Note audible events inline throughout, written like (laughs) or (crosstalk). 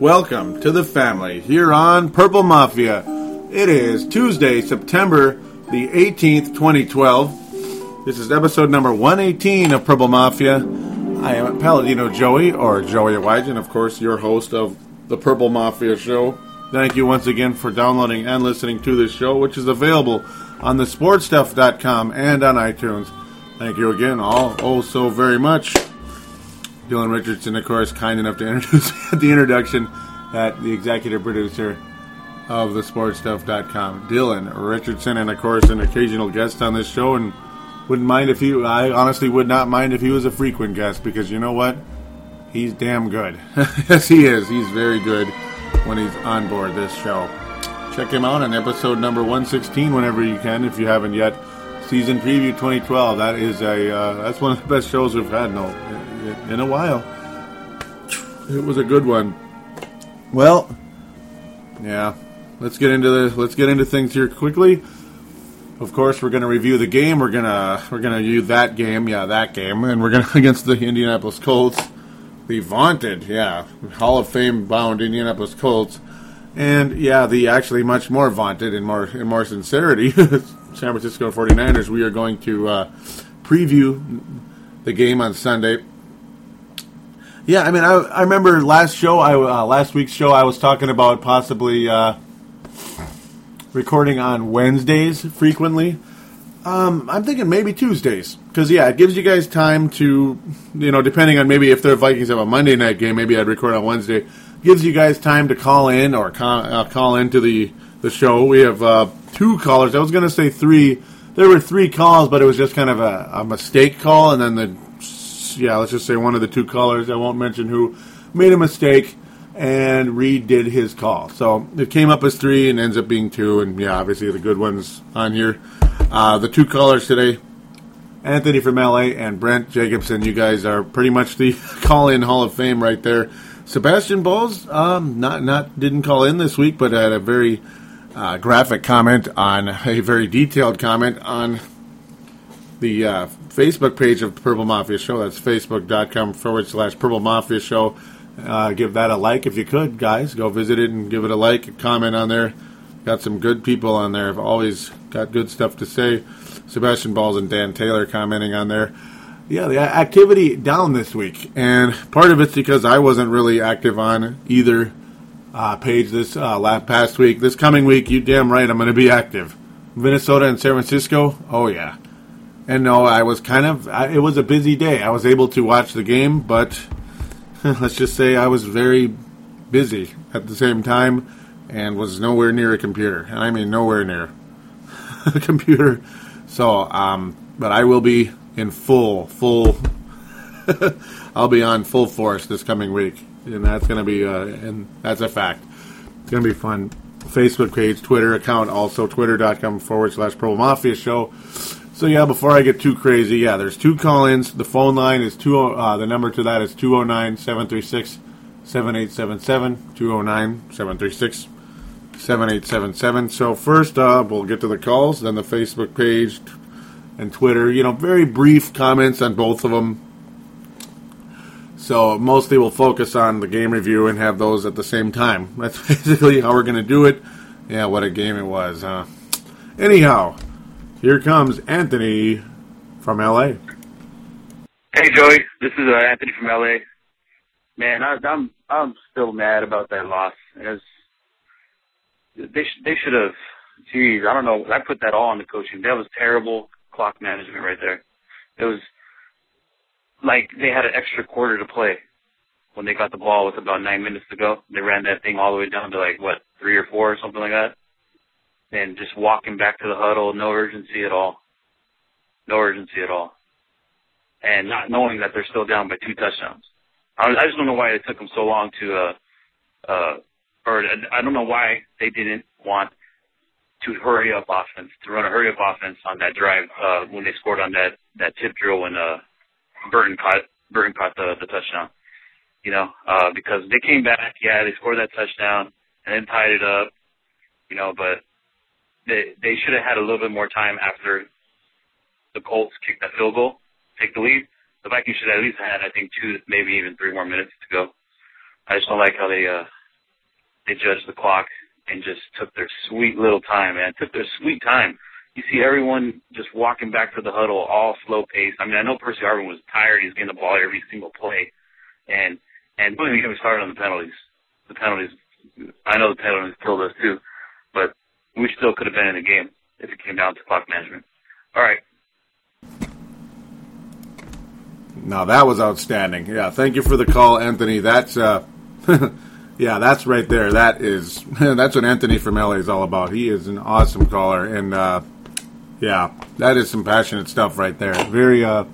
Welcome to the family here on Purple Mafia. It is Tuesday, September the 18th, 2012. This is episode number 118 of Purple Mafia. I am Paladino Joey, or Joey Wygen, of course, your host of the Purple Mafia show. Thank you once again for downloading and listening to this show, which is available on the sportstuff.com and on iTunes. Thank you again, all oh so very much. Dylan Richardson, of course, kind enough to (laughs) introduce the introduction at the executive producer of the sportstuff.com, Dylan Richardson, and of course, an occasional guest on this show. And wouldn't mind if he, I honestly would not mind if he was a frequent guest because you know what? He's damn good. (laughs) yes, he is. He's very good when he's on board this show. Check him out on episode number 116 whenever you can if you haven't yet. Season preview 2012. That is a uh, that's one of the best shows we've had. No, in a while. It was a good one. Well, yeah. Let's get into the let's get into things here quickly. Of course, we're going to review the game. We're gonna we're gonna review that game, yeah, that game, and we're gonna (laughs) against the Indianapolis Colts, the vaunted, yeah, Hall of Fame bound Indianapolis Colts, and yeah, the actually much more vaunted and more in more sincerity, (laughs) San Francisco 49ers. We are going to uh, preview the game on Sunday. Yeah, I mean, I, I remember last show, I uh, last week's show, I was talking about possibly uh, recording on Wednesdays frequently. Um, I'm thinking maybe Tuesdays because yeah, it gives you guys time to, you know, depending on maybe if the Vikings have a Monday night game, maybe I'd record on Wednesday. Gives you guys time to call in or call, uh, call into the the show. We have uh, two callers. I was going to say three. There were three calls, but it was just kind of a, a mistake call, and then the yeah, let's just say one of the two callers, I won't mention who, made a mistake and redid his call. So it came up as three and ends up being two, and yeah, obviously the good ones on here. Uh, the two callers today, Anthony from LA and Brent Jacobson, you guys are pretty much the (laughs) call-in Hall of Fame right there. Sebastian Bowles, um, not not didn't call in this week, but had a very uh, graphic comment on (laughs) a very detailed comment on the uh, Facebook page of Purple Mafia Show. That's facebook.com forward slash Purple Mafia Show. Uh, give that a like if you could, guys. Go visit it and give it a like, comment on there. Got some good people on there. I've always got good stuff to say. Sebastian Bowles and Dan Taylor commenting on there. Yeah, the activity down this week, and part of it's because I wasn't really active on either uh, page this uh, last past week. This coming week, you damn right, I'm going to be active. Minnesota and San Francisco, oh yeah. And no, I was kind of, I, it was a busy day. I was able to watch the game, but (laughs) let's just say I was very busy at the same time and was nowhere near a computer. And I mean, nowhere near (laughs) a computer. So, um, but I will be in full, full, (laughs) I'll be on full force this coming week. And that's going to be, uh, and that's a fact. It's going to be fun. Facebook page, Twitter account, also twitter.com forward slash Pro Mafia Show. So yeah, before I get too crazy, yeah, there's two call-ins. The phone line is two. Uh, the number to that is 209-736-7877. 209-736-7877. So first, uh, we'll get to the calls, then the Facebook page and Twitter. You know, very brief comments on both of them. So mostly we'll focus on the game review and have those at the same time. (laughs) That's basically how we're going to do it. Yeah, what a game it was, huh? Anyhow. Here comes Anthony from LA. Hey Joey, this is uh, Anthony from LA. Man, I, I'm I'm still mad about that loss. As they sh- they should have. Geez, I don't know. I put that all on the coaching. That was terrible clock management right there. It was like they had an extra quarter to play when they got the ball with about nine minutes to go. They ran that thing all the way down to like what three or four or something like that, and just walking back to the huddle, no urgency at all, no urgency at all, and not knowing that they're still down by two touchdowns. I, I just don't know why it took them so long to, uh, uh, or I don't know why they didn't want to hurry up offense, to run a hurry up offense on that drive uh, when they scored on that that tip drill when uh, Burton caught Burton caught the the touchdown. You know, uh, because they came back, yeah, they scored that touchdown and then tied it up. You know, but they they should have had a little bit more time after the Colts kicked that field goal, take the lead. The Vikings should have at least had, I think, two, maybe even three more minutes to go. I just don't like how they uh they judged the clock and just took their sweet little time, man. Took their sweet time. You see everyone just walking back to the huddle, all slow paced. I mean, I know Percy Harvin was tired. He's getting the ball every single play, and and don't even get me started on the penalties. The penalties. I know the penalties killed us too, we still could have been in the game if it came down to clock management. All right. Now that was outstanding. Yeah, thank you for the call, Anthony. That's uh, (laughs) yeah, that's right there. That is (laughs) that's what Anthony from LA is all about. He is an awesome caller, and uh, yeah, that is some passionate stuff right there. Very uh,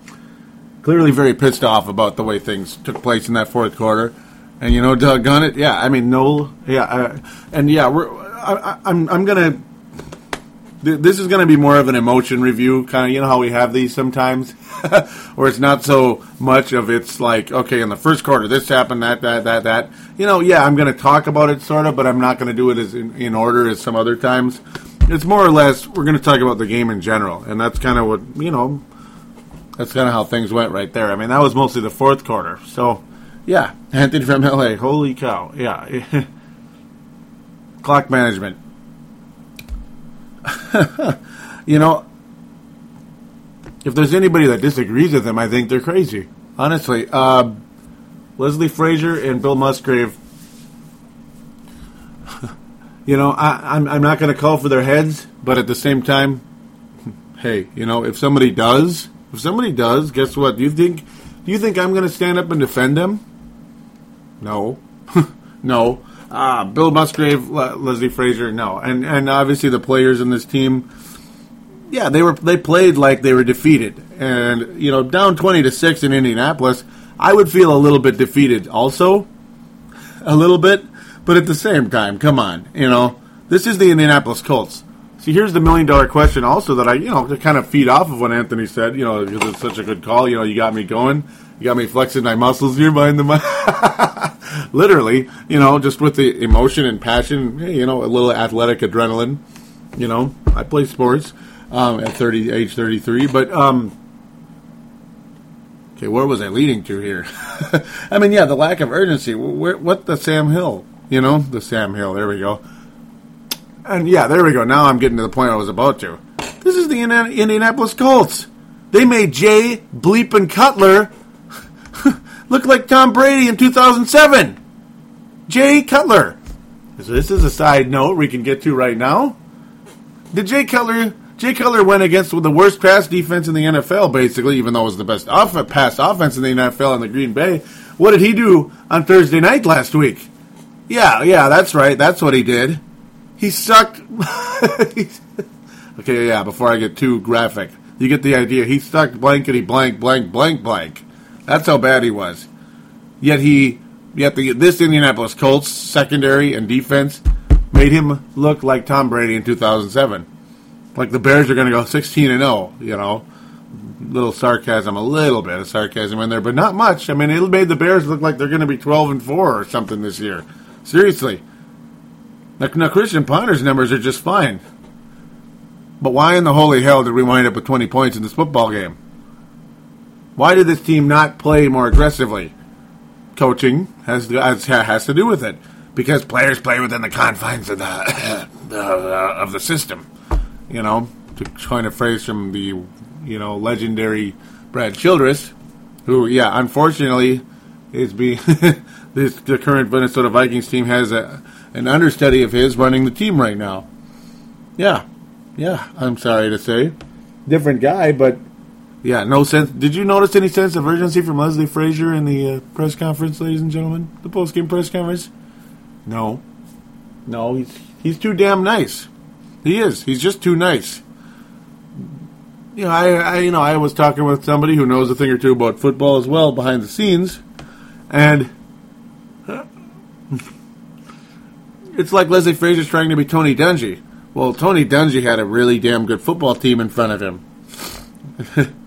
clearly very pissed off about the way things took place in that fourth quarter. And you know, doggone it, yeah. I mean, no, yeah, uh, and yeah, we're. I, I'm I'm gonna this is going to be more of an emotion review, kind of. You know how we have these sometimes, (laughs) where it's not so much of it's like, okay, in the first quarter, this happened, that, that, that, that. You know, yeah, I'm going to talk about it sort of, but I'm not going to do it as in, in, order as some other times. It's more or less we're going to talk about the game in general, and that's kind of what you know. That's kind of how things went right there. I mean, that was mostly the fourth quarter. So, yeah, (laughs) Anthony from LA. Holy cow! Yeah, (laughs) clock management (laughs) you know, if there's anybody that disagrees with him, I think they're crazy. Honestly, uh, Leslie Frazier and Bill Musgrave. (laughs) you know, I, I'm I'm not going to call for their heads, but at the same time, (laughs) hey, you know, if somebody does, if somebody does, guess what? Do you think do you think I'm going to stand up and defend them? No, no. Uh, Bill Musgrave, Le- Leslie Frazier, no, and and obviously the players in this team, yeah, they were they played like they were defeated, and you know down twenty to six in Indianapolis, I would feel a little bit defeated also, a little bit, but at the same time, come on, you know, this is the Indianapolis Colts. See, here's the million dollar question also that I, you know, to kind of feed off of what Anthony said, you know, because it's such a good call. You know, you got me going. You got me flexing my muscles here behind the mic. (laughs) (laughs) Literally, you know, just with the emotion and passion, you know, a little athletic adrenaline. You know, I play sports um, at 30, age 33, but, um, okay, where was I leading to here? (laughs) I mean, yeah, the lack of urgency. Where, what the Sam Hill? You know, the Sam Hill. There we go. And yeah, there we go. Now I'm getting to the point I was about to. This is the Indianapolis Colts. They made Jay Bleepin Cutler look like Tom Brady in 2007. Jay Cutler. So this is a side note we can get to right now. Did Jay Cutler? Jay Cutler went against the worst pass defense in the NFL, basically, even though it was the best off- pass offense in the NFL in the Green Bay. What did he do on Thursday night last week? Yeah, yeah, that's right. That's what he did. He sucked. (laughs) okay, yeah. Before I get too graphic, you get the idea. He sucked blankety blank blank blank blank. That's how bad he was. Yet he, yet the, this Indianapolis Colts secondary and defense made him look like Tom Brady in 2007. Like the Bears are going to go 16 and 0. You know, little sarcasm, a little bit of sarcasm in there, but not much. I mean, it made the Bears look like they're going to be 12 and 4 or something this year. Seriously. Now, now, Christian Ponder's numbers are just fine. But why in the holy hell did we wind up with 20 points in this football game? Why did this team not play more aggressively? Coaching has has, has to do with it because players play within the confines of the, (coughs) uh, of the system. You know, to coin a phrase from the you know legendary Brad Childress, who yeah, unfortunately is being (laughs) this the current Minnesota Vikings team has a an understudy of his running the team right now. Yeah, yeah. I'm sorry to say, different guy, but yeah, no sense. Did you notice any sense of urgency from Leslie Frazier in the uh, press conference, ladies and gentlemen? The post game press conference? No, no. He's he's too damn nice. He is. He's just too nice. You know, I, I you know I was talking with somebody who knows a thing or two about football as well behind the scenes, and (laughs) it's like Leslie Frazier's trying to be Tony Dungy. Well, Tony Dungy had a really damn good football team in front of him. (laughs)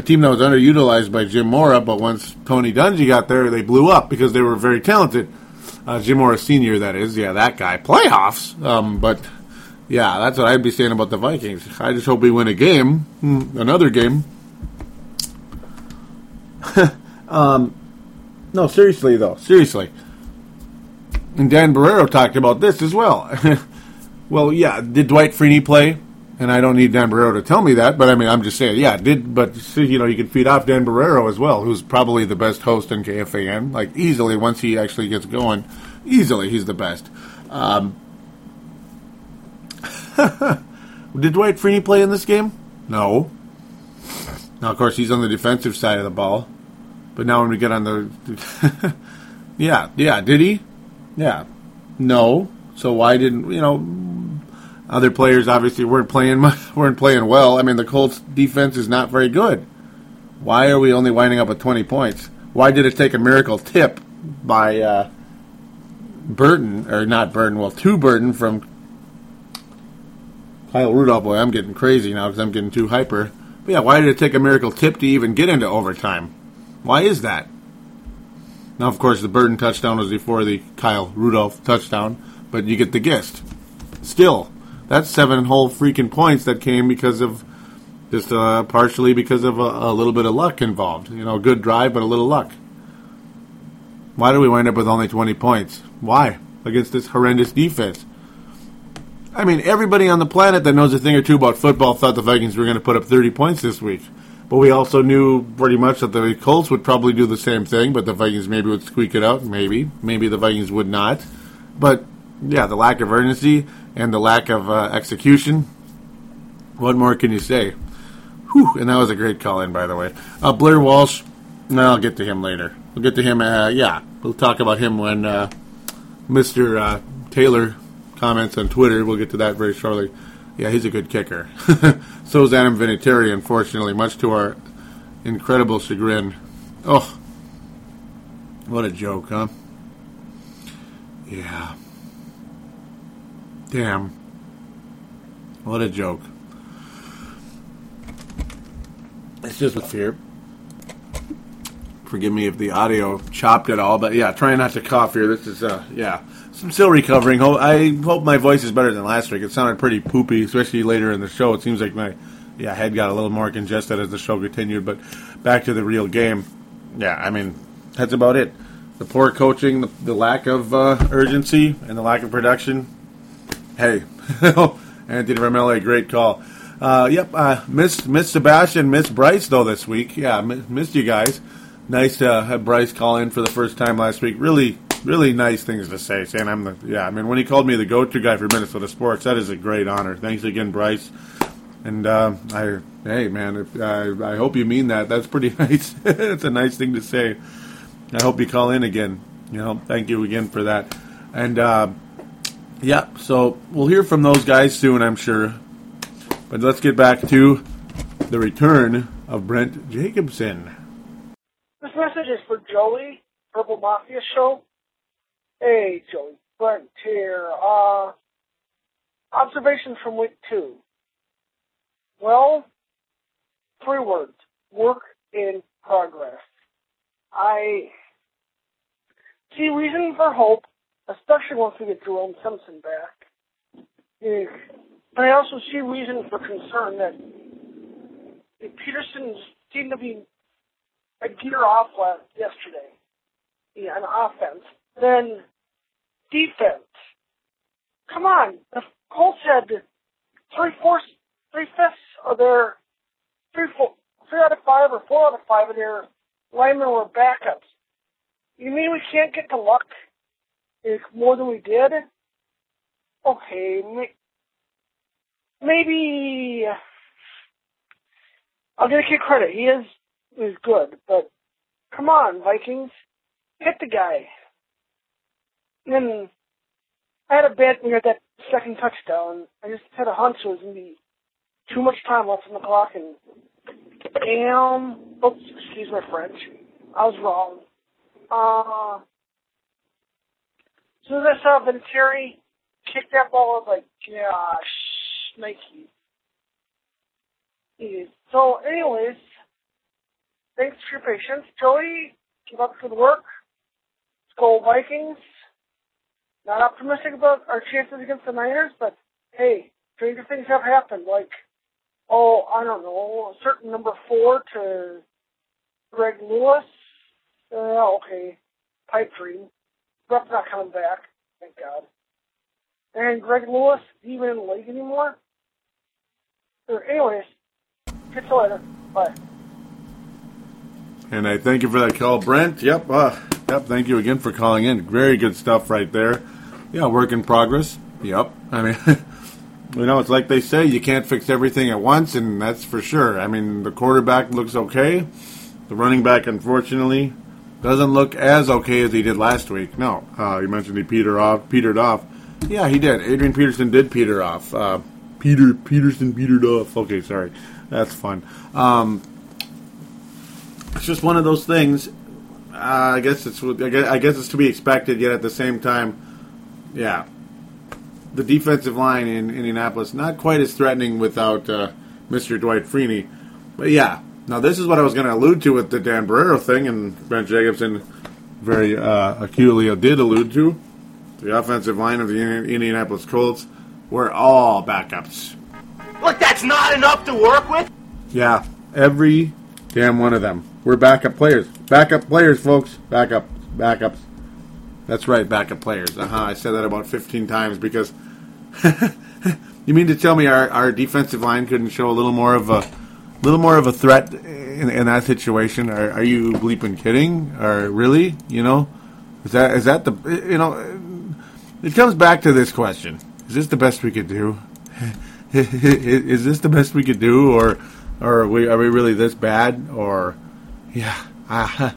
a team that was underutilized by Jim Mora, but once Tony Dungy got there, they blew up because they were very talented. Uh, Jim Mora Sr., that is. Yeah, that guy. Playoffs. Um, but, yeah, that's what I'd be saying about the Vikings. I just hope we win a game, hmm, another game. (laughs) um, no, seriously, though. Seriously. And Dan Barreiro talked about this as well. (laughs) well, yeah, did Dwight Freeney play? And I don't need Dan Barreiro to tell me that, but I mean, I'm just saying, yeah, did, but you know, you can feed off Dan Barreiro as well, who's probably the best host in KFAN, like easily once he actually gets going, easily he's the best. Um, (laughs) did Dwight Freeney play in this game? No. Now, of course, he's on the defensive side of the ball, but now when we get on the, (laughs) yeah, yeah, did he? Yeah, no. So why didn't you know? Other players obviously weren't playing (laughs) weren't playing well. I mean, the Colts defense is not very good. Why are we only winding up with 20 points? Why did it take a miracle tip by uh, Burton or not Burton? Well, to Burton from Kyle Rudolph. Boy, I'm getting crazy now because I'm getting too hyper. But yeah, why did it take a miracle tip to even get into overtime? Why is that? Now, of course, the Burton touchdown was before the Kyle Rudolph touchdown, but you get the gist. Still, that's seven whole freaking points that came because of just uh, partially because of a, a, little bit of luck involved. You know, good drive, but a little luck. Why do we wind up with only 20 points? Why? Against this horrendous defense. I mean, everybody on the planet that knows a thing or two about football thought the Vikings were going to put up 30 points this week. But we also knew pretty much that the Colts would probably do the same thing, but the Vikings maybe would squeak it out. Maybe. Maybe the Vikings would not. But, yeah, the lack of urgency and the lack of uh, execution. What more can you say? Whew, and that was a great call in, by the way. Uh, Blair Walsh, no, I'll get to him later. We'll get to him, uh, yeah, we'll talk about him when uh, Mr. Uh, Taylor comments on Twitter. We'll get to that very shortly. Yeah, he's a good kicker. (laughs) so is Adam Vinatieri, unfortunately, much to our incredible chagrin. Oh, what a joke, huh? Yeah. Damn. What a joke. It's just with fear. Forgive me if the audio chopped at all, but yeah, trying not to cough here. This is, uh, yeah. I'm still recovering. I hope my voice is better than last week. It sounded pretty poopy, especially later in the show. It seems like my yeah head got a little more congested as the show continued. But back to the real game. Yeah, I mean that's about it. The poor coaching, the, the lack of uh, urgency, and the lack of production hey, (laughs) Anthony from LA, great call. Uh, yep, uh, missed Miss Sebastian, Miss Bryce though this week. Yeah, missed you guys. Nice to have Bryce call in for the first time last week. Really, really nice things to say. Saying I'm the yeah. I mean, when he called me the go-to guy for Minnesota sports, that is a great honor. Thanks again, Bryce. And uh, I, hey man, if, I hope you mean that. That's pretty (laughs) nice. It's a nice thing to say. I hope you call in again. You know, thank you again for that. And uh, yeah, so we'll hear from those guys soon, I'm sure. But let's get back to the return of Brent Jacobson. This message is for Joey, Purple Mafia Show. Hey, Joey, Brent here. Uh, from week two. Well, three words. Work in progress. I see reason for hope especially once we get Jerome Simpson back. But I also see reason for concern that Peterson seemed to be a gear off last yesterday on offense, then defense. Come on, the Colts had three fourths, three fifths of their three, four, three out of five or four out of five of their linemen were backups. You mean we can't get to Luck more than we did. okay, maybe I'll give a kid credit. He is is good, but come on, Vikings, hit the guy. And then I had a bet we got that second touchdown. I just had a hunch it was gonna be too much time left on the clock, and damn, oops, excuse my French, I was wrong. Uh, as soon as I saw Vinatieri kick that ball, I was like, gosh, Nike. So, anyways, thanks for your patience. Joey, keep up the good work. Go Vikings. Not optimistic about our chances against the Niners, but hey, stranger things have happened. Like, oh, I don't know, a certain number four to Greg Lewis. Uh, okay, pipe dream. Rupp's not coming back, thank God. And Greg Lewis, even in the league anymore? So anyways, catch you later. Bye. And I thank you for that call, Brent. Yep, uh, yep. Thank you again for calling in. Very good stuff right there. Yeah, work in progress. Yep. I mean, (laughs) you know, it's like they say, you can't fix everything at once, and that's for sure. I mean, the quarterback looks okay. The running back, unfortunately, doesn't look as okay as he did last week. No, uh, you mentioned he petered off. Petered off. Yeah, he did. Adrian Peterson did peter off. Uh, Peter Peterson petered off. Okay, sorry. That's fun. Um, it's just one of those things. Uh, I guess it's I guess, I guess it's to be expected. Yet at the same time, yeah, the defensive line in Indianapolis not quite as threatening without uh, Mr. Dwight Freeney. But yeah, now this is what I was going to allude to with the Dan Barreiro thing, and Brent Jacobson very uh, acutely did allude to. The offensive line of the Indianapolis Colts were all backups. Look, that's not enough to work with. Yeah, every damn one of them. We're backup players. Backup players, folks. Backup. Backups. That's right, backup players. Uh huh. I said that about 15 times because. (laughs) you mean to tell me our, our defensive line couldn't show a little more of a little more of a threat in, in that situation? Are, are you bleeping kidding? Or really? You know, is that is that the you know? It comes back to this question: Is this the best we could do? (laughs) is this the best we could do, or or are we are we really this bad? Or yeah, (laughs)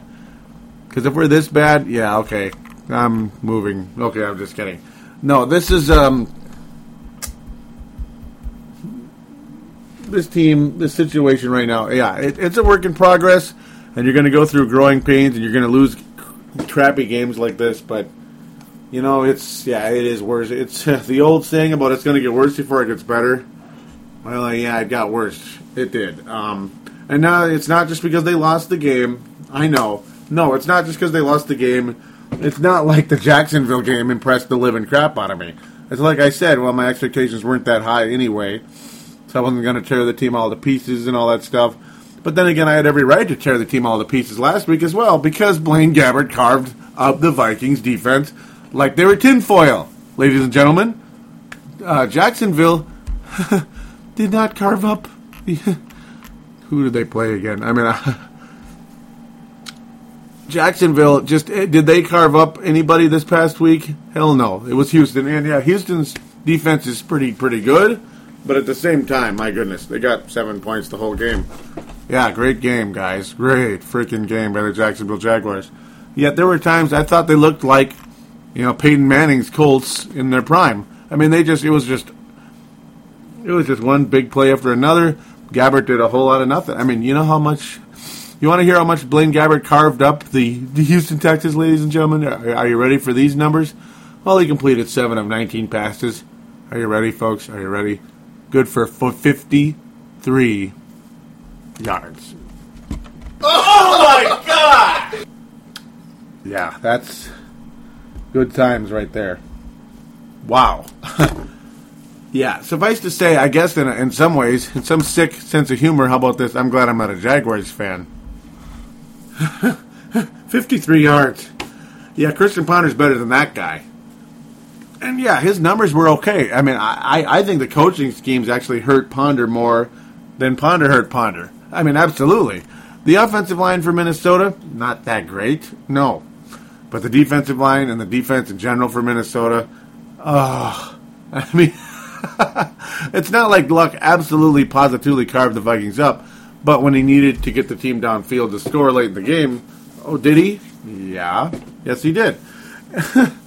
because if we're this bad, yeah, okay, I'm moving. Okay, I'm just kidding. No, this is um this team, this situation right now. Yeah, it, it's a work in progress, and you're going to go through growing pains, and you're going to lose crappy games like this, but. You know, it's yeah, it is worse. It's (laughs) the old saying about it's going to get worse before it gets better. Well, yeah, it got worse. It did. Um, and now it's not just because they lost the game. I know. No, it's not just because they lost the game. It's not like the Jacksonville game impressed the living crap out of me. It's like I said, well, my expectations weren't that high anyway, so I wasn't going to tear the team all to pieces and all that stuff. But then again, I had every right to tear the team all to pieces last week as well because Blaine Gabbert carved up the Vikings defense like they were tinfoil, ladies and gentlemen. Uh, Jacksonville (laughs) did not carve up. (laughs) Who did they play again? I mean, (laughs) Jacksonville just eh, did they carve up anybody this past week? Hell no, it was Houston, and yeah, Houston's defense is pretty pretty good, but at the same time, my goodness, they got seven points the whole game. Yeah, great game, guys. Great freaking game by the Jacksonville Jaguars. Yet there were times I thought they looked like, you know, Peyton Manning's Colts in their prime. I mean, they just it was just it was just one big play after another. Gabbert did a whole lot of nothing. I mean, you know how much. You want to hear how much Blaine Gabbert carved up the, the Houston Texans, ladies and gentlemen? Are, are you ready for these numbers? Well, he completed 7 of 19 passes. Are you ready, folks? Are you ready? Good for 53 yards. Oh my god! Yeah, that's good times right there. Wow. (laughs) yeah, suffice to say, I guess in, in some ways, in some sick sense of humor, how about this? I'm glad I'm not a Jaguars fan. (laughs) 53 yards. Yeah, Christian Ponder's better than that guy. And yeah, his numbers were okay. I mean, I, I think the coaching schemes actually hurt Ponder more than Ponder hurt Ponder. I mean, absolutely. The offensive line for Minnesota, not that great. No. But the defensive line and the defense in general for Minnesota, oh, (laughs) I mean, (laughs) it's not like Luck absolutely positively carved the Vikings up, but when he needed to get the team downfield to score late in the game, oh, did he? Yeah. Yes, he did. (laughs)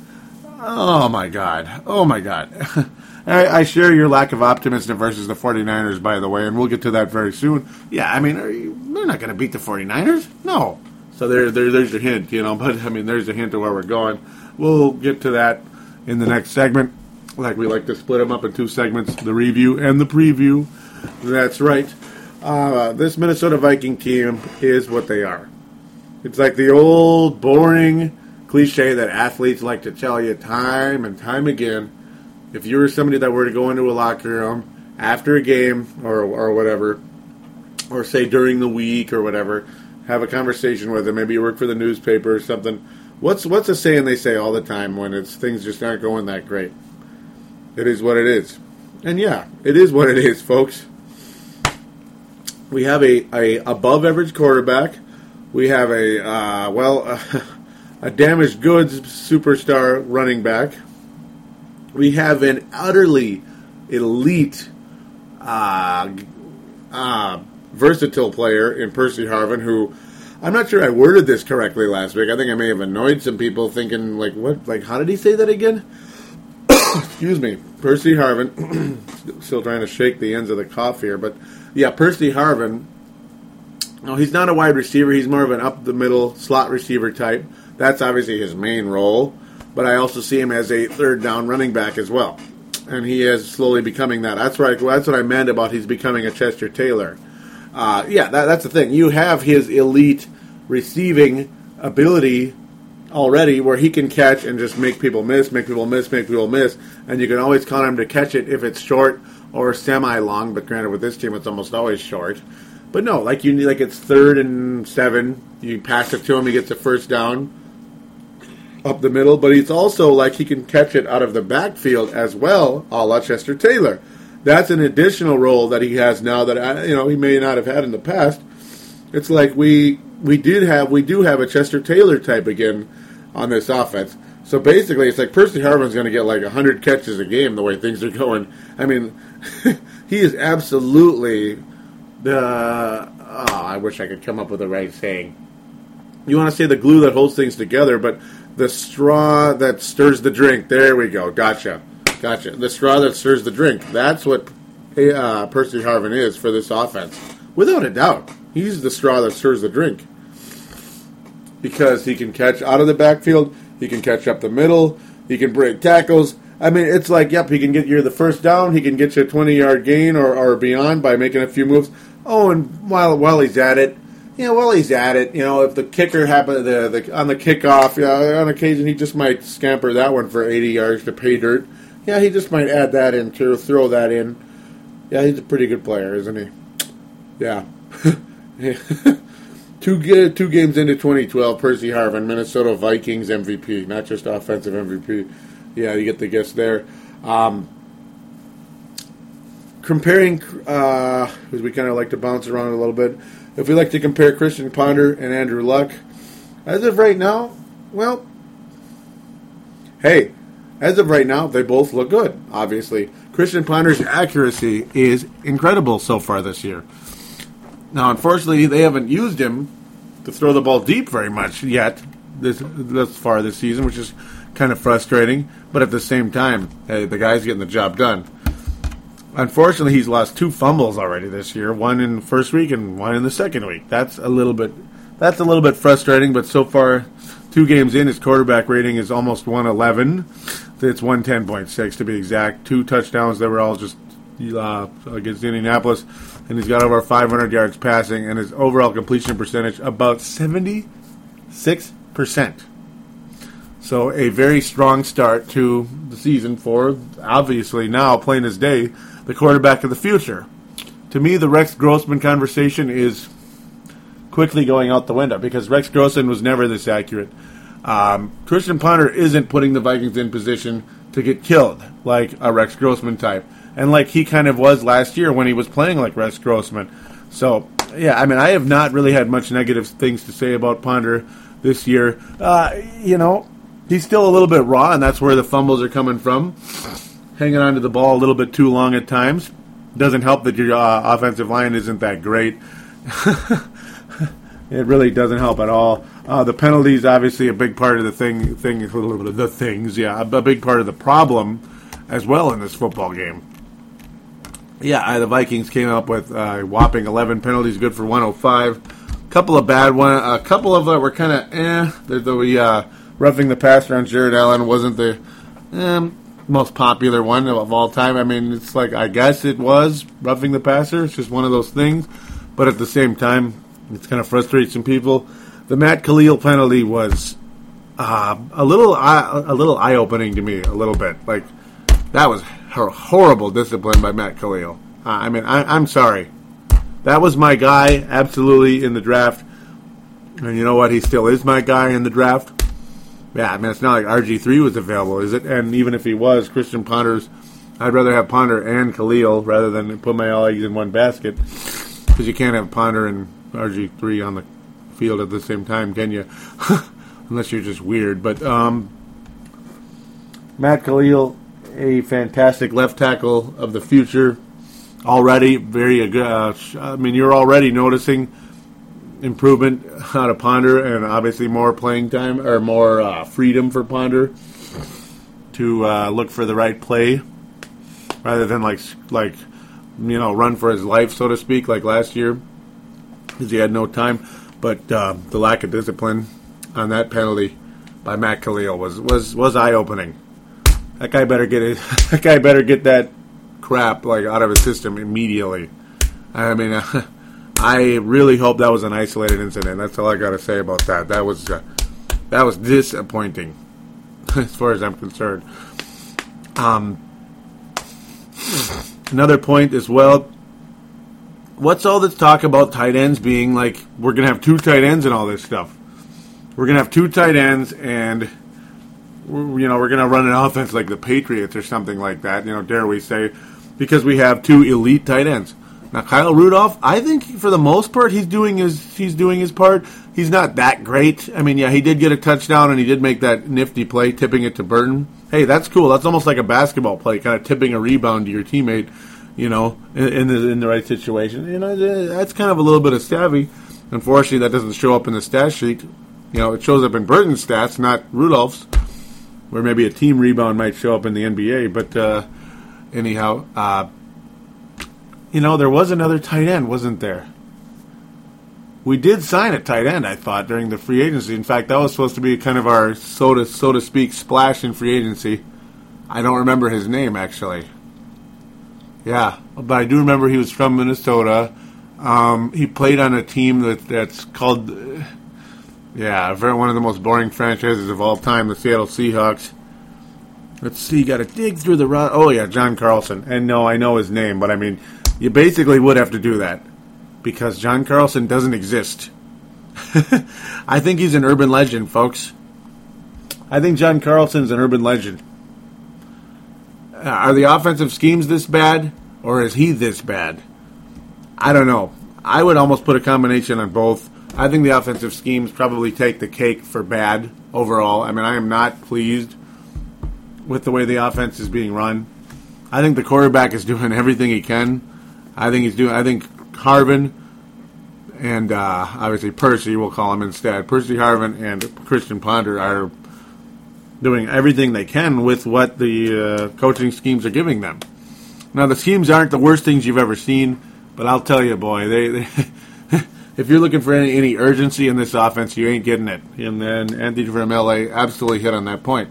oh, my God. Oh, my God. (laughs) I, I, share your lack of optimism versus the 49ers, by the way, and we'll get to that very soon. Yeah, I mean, you, they're not going to beat the 49ers. No. So there, there, there's your hint, you know, but I mean, there's a hint of where we're going. We'll get to that in the next segment. Like we like to split them up in two segments the review and the preview. That's right. Uh, this Minnesota Viking team is what they are. It's like the old boring cliche that athletes like to tell you time and time again if you were somebody that were to go into a locker room after a game or or whatever, or say during the week or whatever, have a conversation with them. Maybe you work for the newspaper or something. What's what's a saying they say all the time when it's things just aren't going that great? It is what it is, and yeah, it is what it is, folks. We have a, a above average quarterback. We have a uh, well (laughs) a damaged goods superstar running back we have an utterly elite, uh, uh, versatile player in Percy Harvin who. I'm not sure I worded this correctly last week. I think I may have annoyed some people thinking, like, what? Like, how did he say that again? (coughs) Excuse me. Percy Harvin. (coughs) still trying to shake the ends of the cough here. But, yeah, Percy Harvin. No, he's not a wide receiver. He's more of an up the middle slot receiver type. That's obviously his main role but I also see him as a third down running back as well. And he is slowly becoming that. That's right. That's what I meant about he's becoming a Chester Taylor. Uh, yeah, that, that's the thing. You have his elite receiving ability already where he can catch and just make people miss, make people miss, make people miss. And you can always count on him to catch it if it's short or semi long. But granted, with this team, it's almost always short. But no, like you need, like it's third and seven. You pass it to him, he gets a first down up the middle, but he's also like he can catch it out of the backfield as well, a la Chester Taylor. That's an additional role that he has now that uh, you know he may not have had in the past. It's like we we did have we do have a Chester Taylor type again on this offense. So basically, it's like Percy Harvin's going to get like hundred catches a game the way things are going. I mean, (laughs) he is absolutely the. Oh, I wish I could come up with the right saying. You want to say the glue that holds things together, but the straw that stirs the drink. There we go. Gotcha. Gotcha. The straw that stirs the drink. That's what uh, Percy Harvin is for this offense. Without a doubt. He's the straw that stirs the drink. Because he can catch out of the backfield, he can catch up the middle, he can break tackles. I mean, it's like, yep, he can get you the first down, he can get you a 20 yard gain or, or beyond by making a few moves. Oh, and while, while he's at it, know, while he's at it, you know, if the kicker happened the, the on the kickoff, yeah, on occasion he just might scamper that one for 80 yards to pay dirt. Yeah, he just might add that in to throw that in. Yeah, he's a pretty good player, isn't he? Yeah. (laughs) two two games into 2012, Percy Harvin, Minnesota Vikings MVP, not just offensive MVP. Yeah, you get the guess there. Um, comparing, uh, as we kind of like to bounce around a little bit, if we like to compare Christian Ponder and Andrew Luck, as of right now, well, hey, as of right now, they both look good, obviously. Christian Ponder's accuracy is incredible so far this year. Now, unfortunately, they haven't used him to throw the ball deep very much yet this thus far this season, which is kind of frustrating. But at the same time, hey, the guy's getting the job done. Unfortunately, he's lost two fumbles already this year. One in the first week and one in the second week. That's a little bit that's a little bit frustrating. But so far, two games in, his quarterback rating is almost 111. It's 110.6 to be exact. Two touchdowns that were all just uh, against Indianapolis, and he's got over 500 yards passing, and his overall completion percentage about 76 percent. So a very strong start to the season for obviously now plain as day the quarterback of the future. To me, the Rex Grossman conversation is quickly going out the window because Rex Grossman was never this accurate. Um, Christian Ponder isn't putting the Vikings in position to get killed like a Rex Grossman type, and like he kind of was last year when he was playing like Rex Grossman. So, yeah, I mean, I have not really had much negative things to say about Ponder this year. Uh, you know, he's still a little bit raw, and that's where the fumbles are coming from. Hanging onto the ball a little bit too long at times. Doesn't help that your uh, offensive line isn't that great. (laughs) it really doesn't help at all. Uh, the penalties, obviously, a big part of the thing. Thing, a little bit of the things, yeah, a, a big part of the problem as well in this football game. Yeah, uh, the Vikings came up with uh, whopping 11 penalties, good for 105. A couple of bad one, a couple of that were kind of eh. The, the uh, roughing the passer on Jared Allen wasn't the um, most popular one of all time. I mean, it's like I guess it was roughing the passer. It's just one of those things, but at the same time, it's kind of frustrates some people. The Matt Kalil penalty was uh, a little uh, a little eye opening to me, a little bit. Like that was her horrible discipline by Matt Kalil. Uh, I mean, I, I'm sorry. That was my guy, absolutely, in the draft. And you know what? He still is my guy in the draft. Yeah, I mean, it's not like RG3 was available, is it? And even if he was, Christian Ponder's, I'd rather have Ponder and Kalil rather than put my all eggs in one basket. Because you can't have Ponder and RG3 on the field at the same time, can you? (laughs) Unless you're just weird. But um, Matt Kalil, a fantastic left tackle of the future. Already very. Uh, I mean, you're already noticing improvement out of Ponder, and obviously more playing time or more uh, freedom for Ponder to uh, look for the right play, rather than like like you know run for his life, so to speak, like last year, because he had no time. But uh, the lack of discipline on that penalty by Matt Kalil was was was eye opening. That guy better get it. (laughs) That guy better get that crap like out of his system immediately. I mean. (laughs) I really hope that was an isolated incident. That's all I got to say about that. That was uh, that was disappointing, (laughs) as far as I'm concerned. Um, another point as well. What's all this talk about tight ends being like we're gonna have two tight ends and all this stuff? We're gonna have two tight ends and you know we're gonna run an offense like the Patriots or something like that. You know, dare we say because we have two elite tight ends. Now Kyle Rudolph, I think for the most part he's doing his he's doing his part. He's not that great. I mean, yeah, he did get a touchdown and he did make that nifty play, tipping it to Burton. Hey, that's cool. That's almost like a basketball play, kind of tipping a rebound to your teammate. You know, in, in the in the right situation. You know, that's kind of a little bit of savvy. Unfortunately, that doesn't show up in the stat sheet. You know, it shows up in Burton's stats, not Rudolph's, where maybe a team rebound might show up in the NBA. But uh, anyhow, uh, you know, there was another tight end, wasn't there? We did sign a tight end, I thought, during the free agency. In fact, that was supposed to be kind of our so to so to speak splash in free agency. I don't remember his name actually. Yeah, but I do remember he was from Minnesota. Um, he played on a team that that's called, uh, yeah, very one of the most boring franchises of all time, the Seattle Seahawks. Let's see, got to dig through the run. Oh yeah, John Carlson. And no, I know his name, but I mean, you basically would have to do that because John Carlson doesn't exist. (laughs) I think he's an urban legend, folks. I think John Carlson's an urban legend. Uh, are the offensive schemes this bad, or is he this bad? I don't know. I would almost put a combination on both. I think the offensive schemes probably take the cake for bad overall. I mean, I am not pleased with the way the offense is being run. I think the quarterback is (laughs) doing everything he can I think he's doing. I think Harvin and uh, obviously Percy, we'll call him instead. Percy Harvin and Christian Ponder are doing everything they can with what the uh, coaching schemes are giving them. Now, the schemes aren't the worst things you've ever seen, but I'll tell you, boy, they, they (laughs) if you're looking for any, any, urgency in this offense, you ain't getting it. Anthony from LA absolutely hit on that point.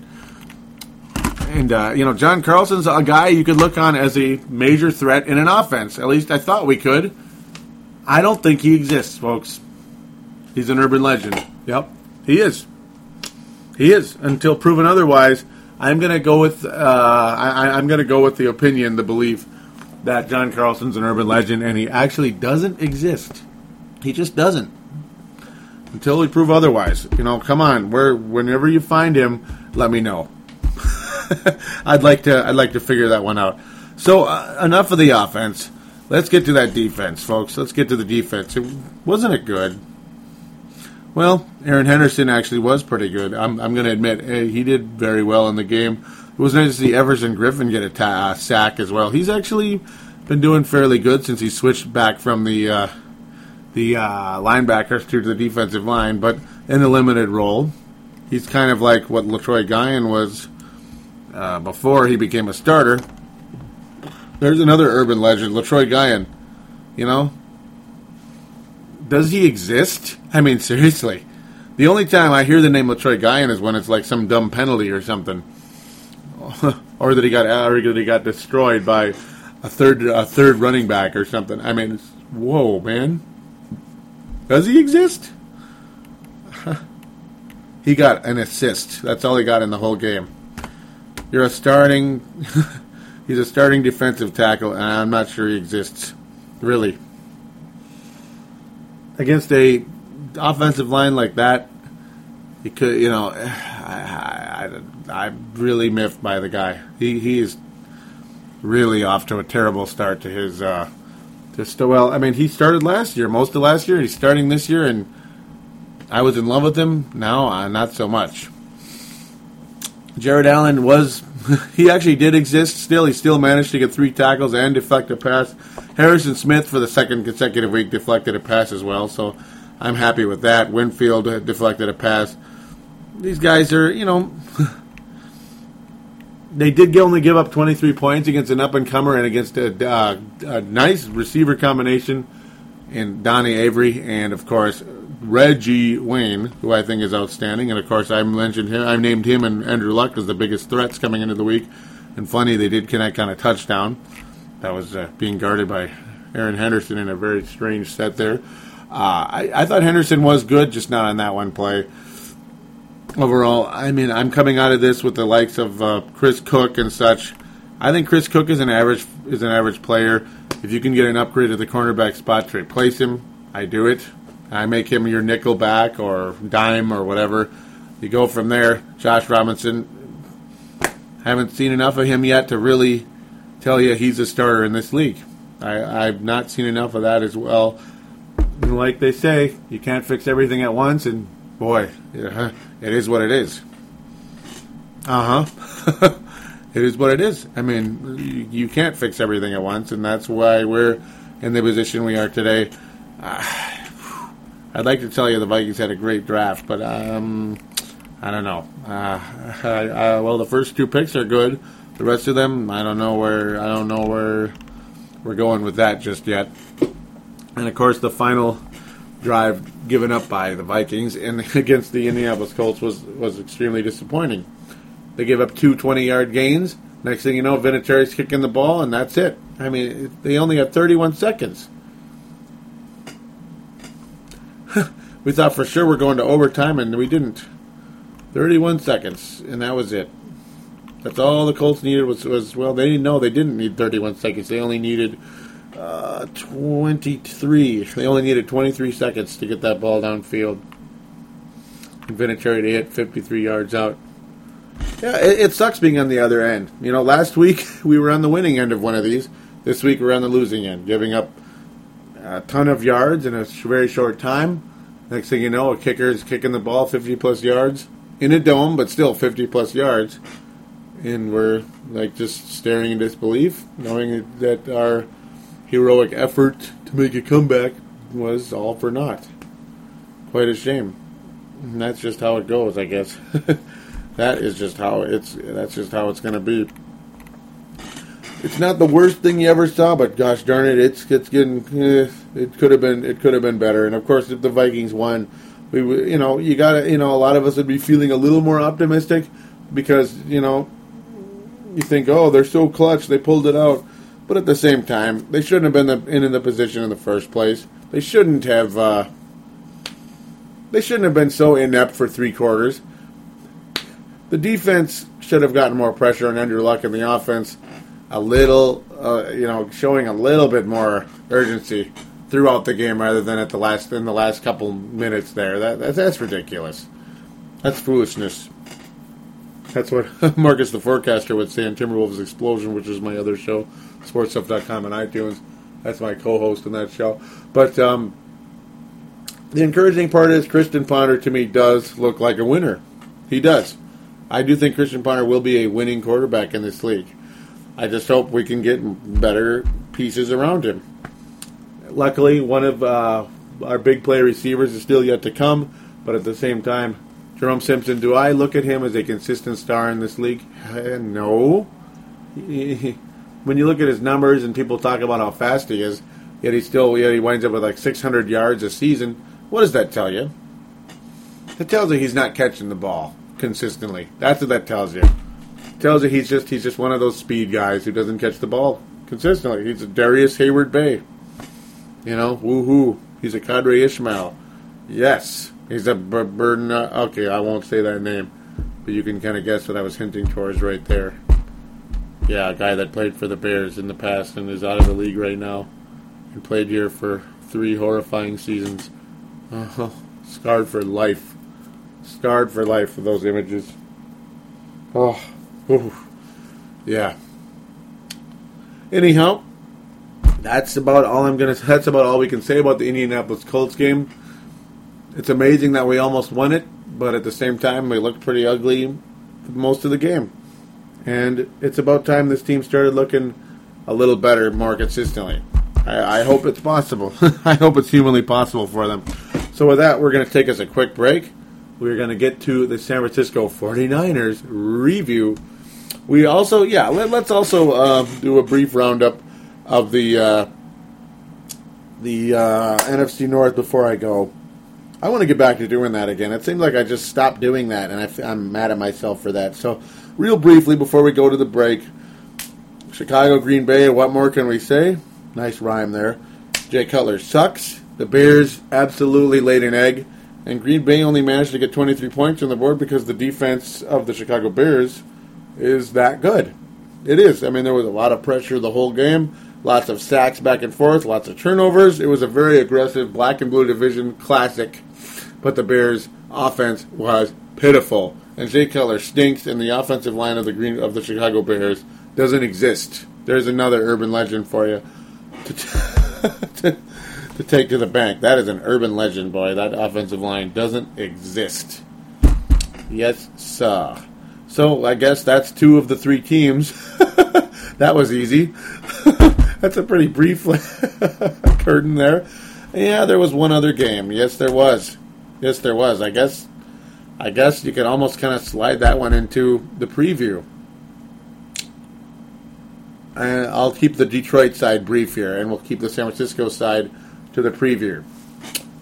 And, uh, you know, John Carlson's a guy you could look on as a major threat in an offense. At least I thought we could. I don't think he exists, folks. He's an urban legend. Yep, he is. He is. Until proven otherwise, I'm going to go with uh, I, I'm going to go with the opinion, the belief that John Carlson's an urban legend, and he actually doesn't exist. He just doesn't. Until we prove otherwise, you know. Come on, where whenever you find him, let me know. (laughs) I'd like to I'd like to figure that one out. So uh, enough of the offense. Let's get to that defense, folks. Let's get to the defense. It, wasn't it good? Well, Erin Henderson actually was pretty good. I'm, I'm going to admit he did very well in the game. It was nice to see Everson Griffen get a ta- uh, sack as well. He's actually been doing fairly good since he switched back from the uh, the uh, linebackers to the defensive line, but in a limited role. He's kind of like what Letroy Guion was uh, before he became a starter. There's another urban legend, Letroy Guion. You know, does he exist? I mean, (laughs) seriously. The only time I hear the name Letroy Guion is when it's like some dumb penalty or something, (laughs) or that he got or that he got destroyed by a third a third running back or something. I mean, whoa, man. Does he exist? (laughs) he got an assist. That's all he got in the whole game. You're a starting. (laughs) he's a starting defensive tackle, and I'm not sure he exists. Really. Against a offensive line like that, he could, you know, (sighs) I, I, I'm really miffed by the guy. He he is really off to a terrible start to his. Uh, just well, I mean, he started last year, most of last year. He's starting this year, and I was in love with him. Now, uh, not so much. Jared Allen was, (laughs) he actually did exist still. He still managed to get three tackles and deflect a pass. Harrison Smith, for the second consecutive week, deflected a pass as well, so I'm happy with that. Winfield deflected a pass. These guys are, you know, (laughs) they did only give up 23 points against an up and comer and against a, uh, a nice receiver combination in Donnie Avery and, of course, Reggie Wayne, who I think is outstanding, and of course I mentioned him. I named him and Andrew Luck as the biggest threats coming into the week. And funny, they did connect on a touchdown that was uh, being guarded by Erin Henderson in a very strange set there. Uh, I, I thought Henderson was good, just not on that one play. Overall, I mean, I'm coming out of this with the likes of uh, Chris Cook and such. I think Chris Cook is an average is an average player. If you can get an upgrade at the cornerback spot to replace him, I do it. I make him your nickel back or dime or whatever. You go from there. Josh Robinson, haven't seen enough of him yet to really tell you he's a starter in this league. I, I've not seen enough of that as well. And like they say, you can't fix everything at once, and boy, (laughs) it is what it is. Uh huh. (laughs) it is what it is. I mean, you, can't fix everything at once, and that's why we're in the position we are today. Uh, I'd like to tell you the Vikings had a great draft, but um, I don't know. Uh, (laughs) I, I, well, the first two picks are good. The rest of them, I don't know where. I don't know where we're going with that just yet. And of course, the final drive given up by the Vikings (laughs) and against the Indianapolis Colts was was extremely disappointing. They gave up two 20-yard gains. Next thing you know, Vinatieri's kicking the ball, and that's it. I mean, they only had 31 seconds. (laughs) we thought for sure we're going to overtime, and we didn't. 31 seconds, and that was it. That's all the Colts needed was, was well, they didn't know they didn't need 31 seconds. They only needed uh, 23. They only needed 23 seconds to get that ball downfield. And Vinatieri to hit 53 yards out. Yeah, it, it, sucks being on the other end. You know, last week (laughs) we were on the winning end of one of these. This week we're on the losing end, giving up a ton of yards in a very short time. Next thing you know, a kicker is kicking the ball 50 plus yards in a dome, but still 50 plus yards. And we're like just staring in disbelief, knowing that our heroic effort to make a comeback was all for naught. Quite a shame. And that's just how it goes, I guess. (laughs) that is just how it's. That's just how it's going to be. It's not the worst thing you ever saw, but gosh darn it, it's it's getting. Eh, it could have been. It could have been better. And of course, if the Vikings won, we you know you got you know a lot of us would be feeling a little more optimistic because you know you think oh they're so clutch they pulled it out, but at the same time they shouldn't have been in, in the position in the first place. They shouldn't have. Uh, they shouldn't have been so inept for three quarters. The defense should have gotten more pressure on Andrew Luck, and the offense a little, uh, you know, showing a little bit more urgency throughout the game rather than at the last in the last couple minutes there. That, that that's ridiculous. That's foolishness. That's what (laughs) Marcus the Forecaster would say on Timberwolves Explosion, which is my other show, sportstuff.com and iTunes. That's my co-host in that show. But um, the encouraging part is Christian Ponder to me does look like a winner. He does. I do think Christian Ponder will be a winning quarterback in this league. I just hope we can get better pieces around him. Luckily, one of uh, our big play receivers is still yet to come, but at the same time, Jerome Simpson, do I look at him as a consistent star in this league? Uh, no. (laughs) when you look at his numbers and people talk about how fast he is, yet he still yet he winds up with like 600 yards a season. What does that tell you? It tells you he's not catching the ball consistently. That's what that tells you. Tells you he's just he's just one of those speed guys who doesn't catch the ball consistently. He's a Darrius Heyward-Bey. You know, woohoo. He's a Qadry Ismail. Yes, he's a burden. Uh, okay, I won't say that name, but you can kind of guess what I was hinting towards right there. Yeah, a guy that played for the Bears in the past and is out of the league right now, and played here for three horrifying seasons. Uh, scarred for life. Scarred for life for those images. Oh, yeah. Anyhow, that's about all I'm gonna. That's about all we can say about the Indianapolis Colts game. It's amazing that we almost won it, but at the same time, we looked pretty ugly most of the game. And it's about time this team started looking a little better, more consistently. I, I hope it's possible. (laughs) I hope it's humanly possible for them. So with that, we're going to take us a quick break. We're going to get to the San Francisco 49ers review. We also, yeah, let, us also uh, do a brief roundup of the uh, the uh, NFC North before I go. I want to get back to doing that again. It seems like I just stopped doing that, and I, I'm mad at myself for that. So, real briefly before we go to the break, Chicago, Green Bay. What more can we say? Nice rhyme there. Jay Cutler sucks. The Bears absolutely laid an egg, and Green Bay only managed to get 23 points on the board because the defense of the Chicago Bears is that good. It is. I mean, there was a lot of pressure the whole game, lots of sacks back and forth, lots of turnovers. It was a very aggressive black and blue division classic, but the Bears' offense was pitiful, and Jay Cutler stinks, and the offensive line of the Green of the Chicago Bears doesn't exist. There's another urban legend for you. To, (laughs) to, to take to the bank. That is an urban legend, boy. That offensive line doesn't exist. Yes, sir. So I guess that's two of the three teams. (laughs) that was easy. (laughs) that's a pretty brief (laughs) curtain there. Yeah, there was one other game. Yes, there was. Yes, there was. I guess. I guess you could almost kind of slide that one into the preview. And I'll keep the Detroit side brief here, and we'll keep the San Francisco side to the preview.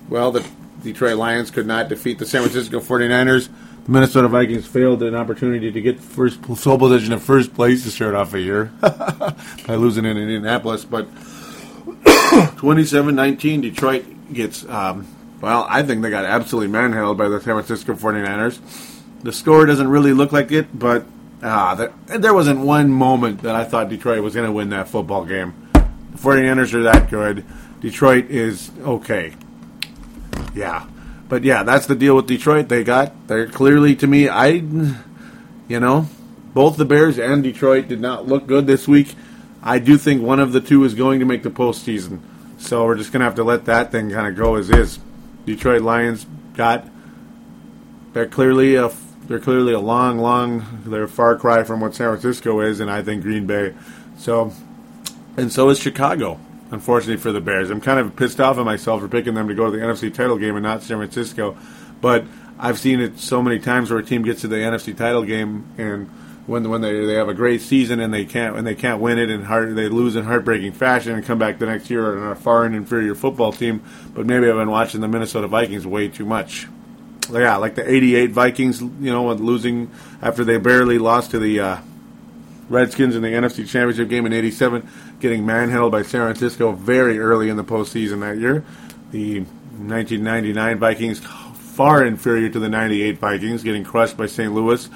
Well, the Detroit Lions could not defeat the San Francisco 49ers. The Minnesota Vikings failed an opportunity to get first sole position of first place to start off a year (laughs) by losing in Indianapolis. But (coughs) 27-19, Detroit gets, um, well, I think they got absolutely manhandled by the San Francisco 49ers. The score doesn't really look like it, but uh, there, there wasn't one moment that I thought Detroit was going to win that football game. The 49ers are that good. Detroit is okay. Yeah. But yeah, that's the deal with Detroit. They got they're clearly to me I you know, both the Bears and Detroit did not look good this week. I do think one of the two is going to make the postseason. So we're just gonna have to let that thing kind of go as is. Detroit Lions got they're clearly a they're clearly a long, long they're far cry from what San Francisco is, and I think Green Bay. So and so is Chicago unfortunately for the Bears. I'm kind of pissed off at myself for picking them to go to the NFC title game and not San Francisco. But I've seen it so many times where a team gets to the NFC title game and when when they they have a great season and they can't and they can't win it and hard, they lose in heartbreaking fashion and come back the next year and a far and inferior football team. But maybe I've been watching the Minnesota Vikings way too much. Yeah, like the '88 Vikings, you know, losing after they barely lost to the uh, Redskins in the NFC Championship game in '87 getting manhandled by San Francisco very early in the postseason that year. The 1999 Vikings far inferior to the 98 Vikings, getting crushed by St. Louis.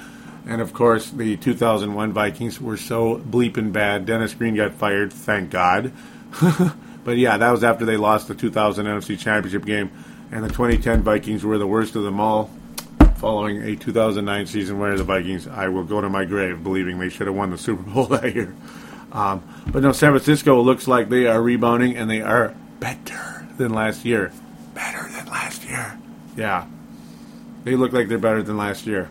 And of course, the 2001 Vikings were so bleeping bad. Dennis Green got fired, thank God. (laughs) but yeah, that was after they lost the 2000 NFC Championship game. And the 2010 Vikings were the worst of them all. Following a 2009 season where the Vikings, I will go to my grave believing they should have won the Super Bowl (laughs) that year. Um, but no, San Francisco looks like they are rebounding and they are better than last year. Better than last year. Yeah. They look like they're better than last year.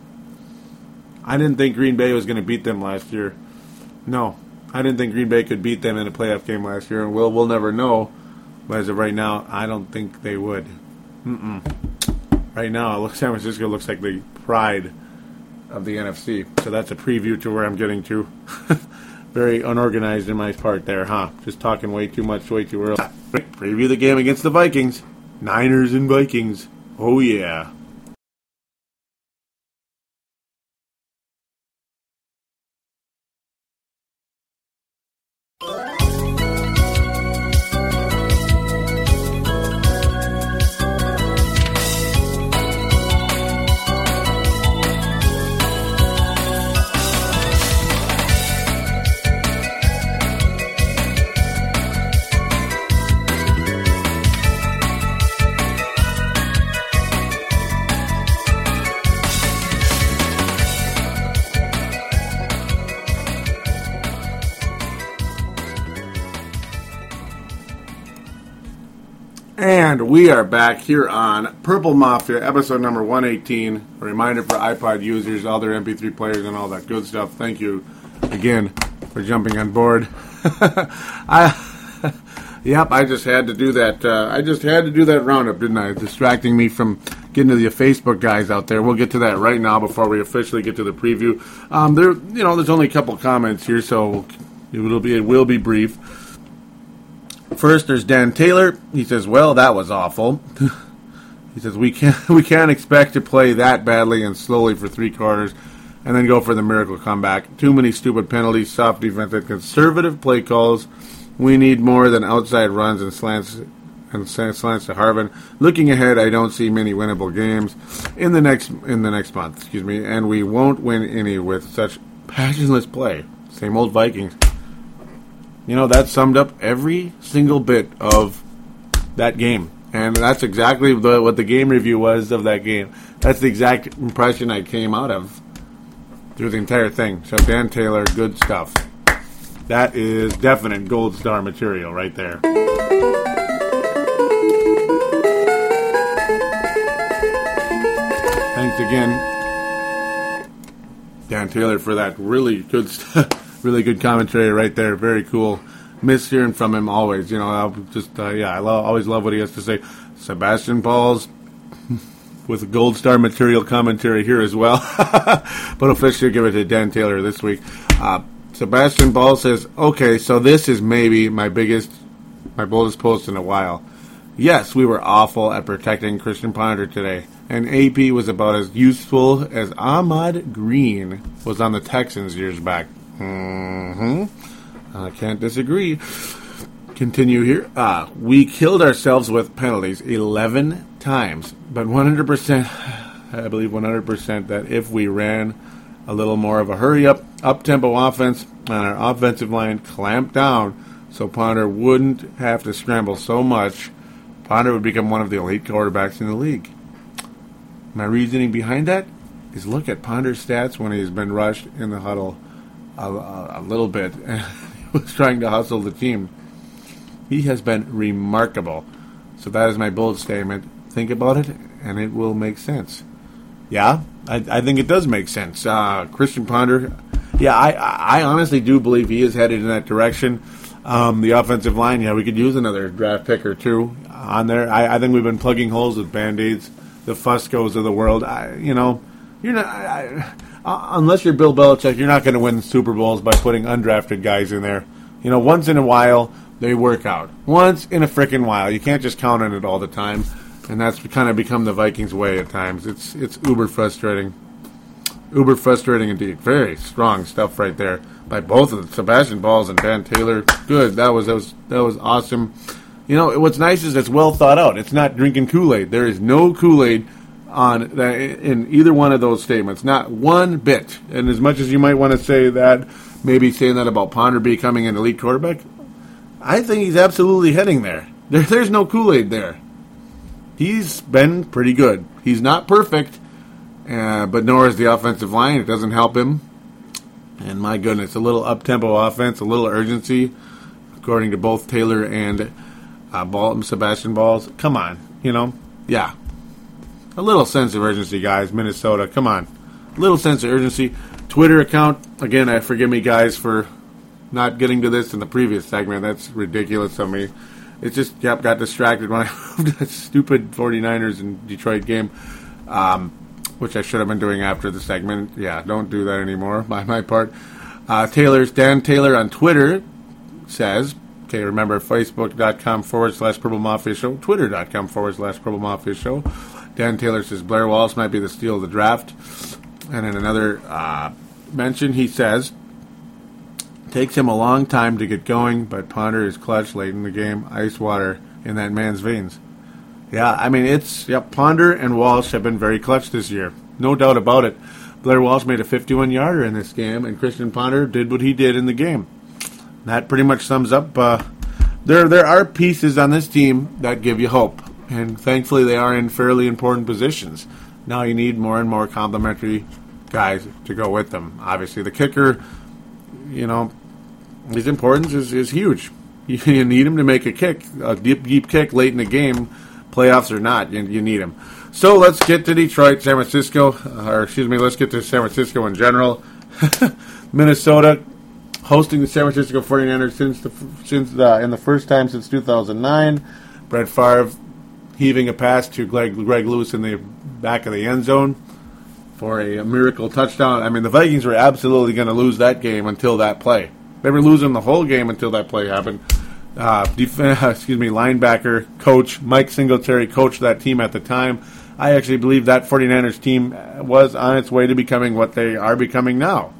I didn't think Green Bay was going to beat them last year. No, I didn't think Green Bay could beat them in a playoff game last year, and we'll we'll never know. But as of right now, I don't think they would. Mm-mm. Right now, looks, San Francisco looks like the pride of the NFC. So that's a preview to where I'm getting to. (laughs) Very unorganized in my part there, huh? Just talking way too much, way too early. Preview the game against the Vikings. Niners and Vikings. Oh, yeah. We are back here on Purple Mafia, episode number 118. A reminder for iPod users, all their MP3 players, and all that good stuff. Thank you again for jumping on board. (laughs) I, (laughs) yep, I just had to do that. Uh, I just had to do that roundup, didn't I? Distracting me from getting to the Facebook guys out there. We'll get to that right now before we officially get to the preview. Um, there, you know, there's only a couple comments here, so it will be it will be brief. First, there's Dan Taylor. He says, "Well, that was awful." (laughs) he says, "We can't (laughs) we can't expect to play that badly and slowly for three quarters, and then go for the miracle comeback. Too many stupid penalties, soft defense, and conservative play calls. We need more than outside runs and slants." And slants to Harvin. Looking ahead, I don't see many winnable games in the next in the next month. Excuse me, and we won't win any with such passionless play. Same old Vikings. You know, that summed up every single bit of that game. And that's exactly the, what the game review was of that game. That's the exact impression I came out of through the entire thing. So, Dan Taylor, good stuff. That is definite gold star material right there. Thanks again, Dan Taylor, for that really good (laughs) stuff really good commentary right there. Very cool. Miss hearing from him always. You know, I'll just uh, yeah, I always love what he has to say. Sebastian Bowles (laughs) with gold star material commentary here as well. (laughs) but officially give it to Dan Taylor this week. Uh, Sebastian Ball says, "Okay, so this is maybe my biggest, my boldest post in a while. Yes, we were awful at protecting Christian Ponder today." And AP was about as useful as Ahman Green was on the Texans years back. Hmm I can't disagree. Continue here. Uh, we killed ourselves with penalties 11 times, but 100%, I believe 100% that if we ran a little more of a hurry up, up tempo offense and our offensive line clamped down so Ponder wouldn't have to scramble so much, Ponder would become one of the elite quarterbacks in the league. My reasoning behind that is look at Ponder's stats when he's been rushed in the huddle a, a, little bit. (laughs) was trying to hustle the team. He has been remarkable. So that is my bold statement. Think about it, and it will make sense. Yeah, I, I think it does make sense. Uh, Christian Ponder, yeah, I, I honestly do believe he is headed in that direction. Um, the offensive line, yeah, we could use another draft pick or two on there. I, I think we've been plugging holes with band aids, the Fuscos of the world. I, you know, you're not. I, uh, unless you're Bill Belichick, you're not going to win Super Bowls by putting undrafted guys in there. You know, once in a while they work out. Once in a freaking while, you can't just count on it all the time, and that's kind of become the Vikings' way at times. It's it's uber frustrating, uber frustrating indeed. Very strong stuff right there by both of them, Sebastian Bowles and Dan Taylor. Good, that was that was that was awesome. You know, what's nice is it's well thought out. It's not drinking Kool Aid. There is no Kool Aid on that in either one of those statements. Not one bit. And as much as you might want to say that, maybe saying that about Ponder becoming an elite quarterback, I think he's absolutely heading there. (laughs) there there's no Kool Aid there. He's been pretty good. He's not perfect, uh, but nor is the offensive line. It doesn't help him. And my goodness, a little up tempo offense, a little urgency, according to both Taylor and uh, Ball, Sebastian Bowles. Come on, you know, yeah, a little sense of urgency, guys. Minnesota, come on. A little sense of urgency. Twitter account. Again, I forgive me, guys, for not getting to this in the previous segment. That's ridiculous of me. It just yep, got distracted when I (laughs) moved that stupid 49ers and Detroit game, um, which I should have been doing after the segment. Yeah, don't do that anymore by my part. Uh, Taylor's Dan Taylor on Twitter says, okay, remember facebook.com forward slash Purple Mafia Show, twitter.com forward slash Purple Mafia Show. Dan Taylor says Blair Walsh might be the steal of the draft. And in another uh, mention, he says, takes him a long time to get going, but Ponder is clutch late in the game. Ice water in that man's veins. Yeah, I mean, it's, yep, Ponder and Walsh have been very clutch this year. No doubt about it. Blair Walsh made a 51 yarder in this game, and Christian Ponder did what he did in the game. That pretty much sums up. Uh, there, there are pieces on this team that give you hope, and thankfully they are in fairly important positions. Now you need more and more complementary guys to go with them. Obviously, the kicker, you know, his importance is, is huge. (laughs) You, need him to make a kick, a deep, deep kick late in the game, playoffs or not. You, you need him. So let's get to Detroit, San Francisco, uh, or excuse me, let's get to San Francisco in general. (laughs) Minnesota hosting the San Francisco 49ers since the since the, in the first time since 2009. Brett Favre heaving a pass to Greg, Greg Lewis in the back of the end zone for a, miracle touchdown. I mean, the Vikings were absolutely going to lose that game until that play. They were losing the whole game until that play happened. Uh, def- (laughs) excuse me, linebacker coach Mike Singletary coached that team at the time. I actually believe that 49ers team was on its way to becoming what they are becoming now.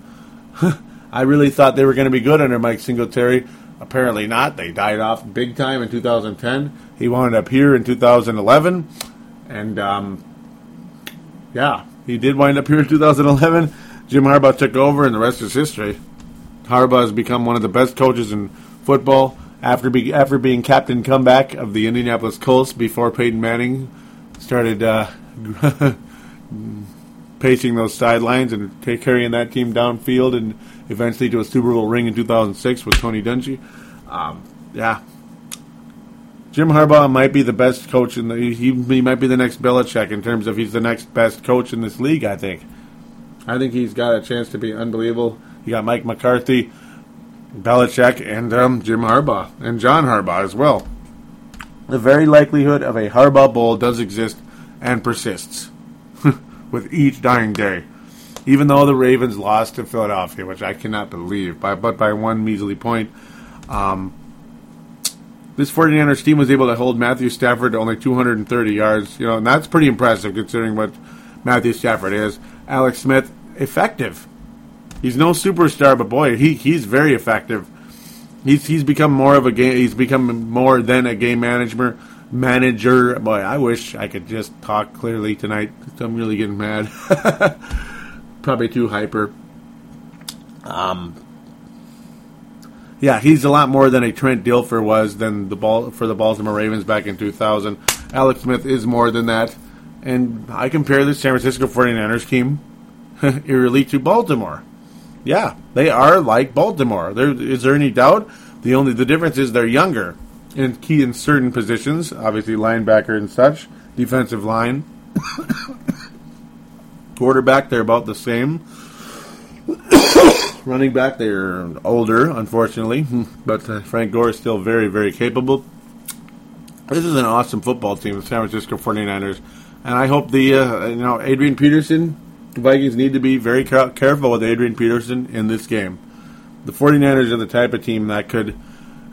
(laughs) I really thought they were going to be good under Mike Singletary. Apparently not. They died off big time in 2010. He wound up here in 2011. And, um, yeah, he did wind up here in 2011. Jim Harbaugh took over, and the rest is history. Harbaugh has become one of the best coaches in football after, be, after being captain comeback of the Indianapolis Colts before Peyton Manning started uh, (laughs) pacing those sidelines and take, carrying that team downfield and eventually to a Super Bowl ring in 2006 with Tony Dungy. Um, yeah. Jim Harbaugh might be the best coach in the. He, he might be the next Belichick in terms of he's the next best coach in this league. I think. I think he's got a chance to be unbelievable. You got Mike McCarthy, Belichick, and um, Jim Harbaugh, and John Harbaugh as well. The very likelihood of a Harbaugh Bowl does exist and persists (laughs) with each dying day even though the Ravens lost to Philadelphia, which I cannot believe, by, but by one measly point. Um, this 49ers team was able to hold Matthew Stafford to only 230 yards, you know, and that's pretty impressive considering what Matthew Stafford is. Alex Smith, effective. He's no superstar, but boy, he, he's very effective. He's he's become more of a game. He's become more than a game manager. Manager, boy, I wish I could just talk clearly tonight. I'm really getting mad. (laughs) probably too hyper. Um, yeah, he's a lot more than a Trent Dilfer was than the ball for the Baltimore Ravens back in 2000. Alex Smith is more than that, and I compare the San Francisco 49ers team (laughs) eerily to Baltimore. Yeah, they are like Baltimore. There is there any doubt? The only the difference is they're younger and key in certain positions, obviously linebacker and such, defensive line. (coughs) Quarterback, they're about the same. (coughs) Running back, they're older, unfortunately, (laughs) but uh, Frank Gore is still very, very capable. This is an awesome football team, the San Francisco 49ers, and I hope the uh, you know Adrian Peterson the Vikings need to be very ca- careful with Adrian Peterson in this game. The 49ers are the type of team that could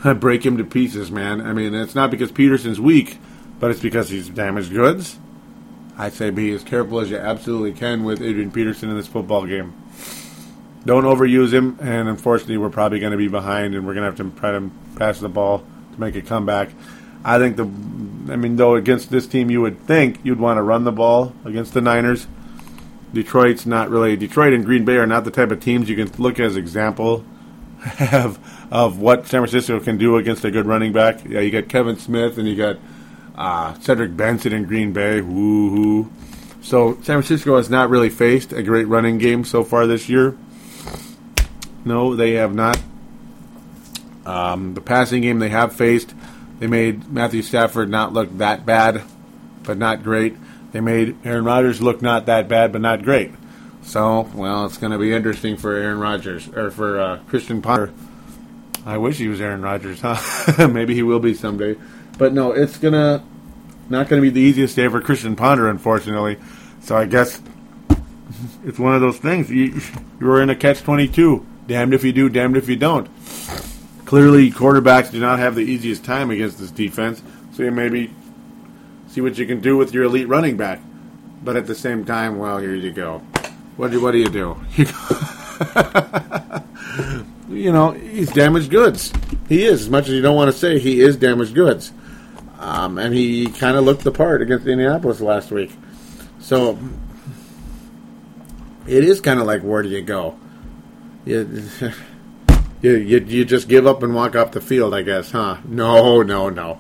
uh, break him to pieces, man. I mean, it's not because Peterson's weak, but it's because he's damaged goods I say be as careful as you absolutely can with Adrian Peterson in this football game. Don't overuse him, and unfortunately, we're probably going to be behind, and we're going to have to try to pass the ball to make a comeback. I think the, I mean, though against this team, you would think you'd want to run the ball against the Niners. Detroit's not really Detroit and Green Bay are not the type of teams you can look as example (laughs) of of what San Francisco can do against a good running back. Yeah, you got Kevin Smith and you got uh, Cedric Benson in Green Bay. Woohoo. So San Francisco has not really faced a great running game so far this year. No, they have not. Um, the passing game they have faced, they made Matthew Stafford not look that bad, but not great. They made Aaron Rodgers look not that bad, but not great. So, well, it's going to be interesting for Aaron Rodgers or for uh, Christian Ponder. I wish he was Aaron Rodgers, huh? (laughs) Maybe he will be someday. But no, it's gonna not going to be the easiest day for Christian Ponder, unfortunately. So I guess it's one of those things. You, you're in a catch twenty two. Damned if you do, damned if you don't. Clearly, quarterbacks do not have the easiest time against this defense. So you maybe see what you can do with your elite running back. But at the same time, well, here you go. What do what do you do? (laughs) you know, he's damaged goods. He is, as much as you don't want to say, he is damaged goods. Um, and he kind of looked the part against Indianapolis last week. So it is kind of like, where do you go? (laughs) You, you, you, just give up and walk off the field, I guess, huh? No, no, no.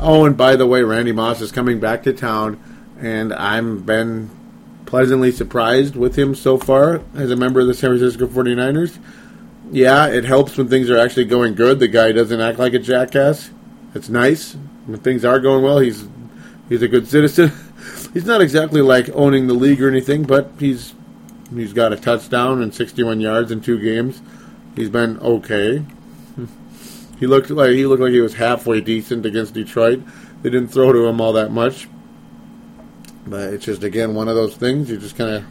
Oh, and by the way, Randy Moss is coming back to town, and I've been pleasantly surprised with him so far as a member of the San Francisco 49ers. Yeah, it helps when things are actually going good. The guy doesn't act like a jackass. It's nice. When things are going well, he's he's a good citizen. (laughs) he's not exactly like owning the league or anything, but he's he's got a touchdown and 61 yards in two games. He's been okay. He looked like he looked like he was halfway decent against Detroit. They didn't throw to him all that much, but it's just again one of those things. You just kind of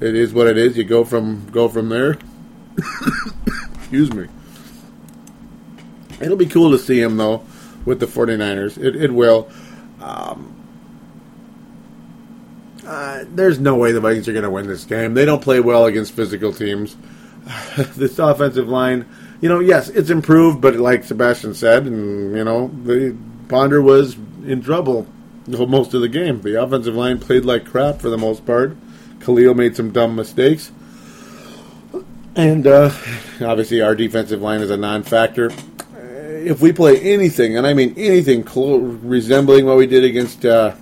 it is what it is. You go from go from there. (coughs) Excuse me. It'll be cool to see him though with the 49ers. It, it will. Um, uh, there's no way the Vikings are going to win this game. They don't play well against physical teams. (sighs) this offensive line, you know, yes, it's improved, but like Sebastian said, and you know, the Ponder was in trouble most of the game. The offensive line played like crap for the most part. Kalil made some dumb mistakes. And uh, obviously, our defensive line is a non factor if we play anything, and I mean anything resembling what we did against uh,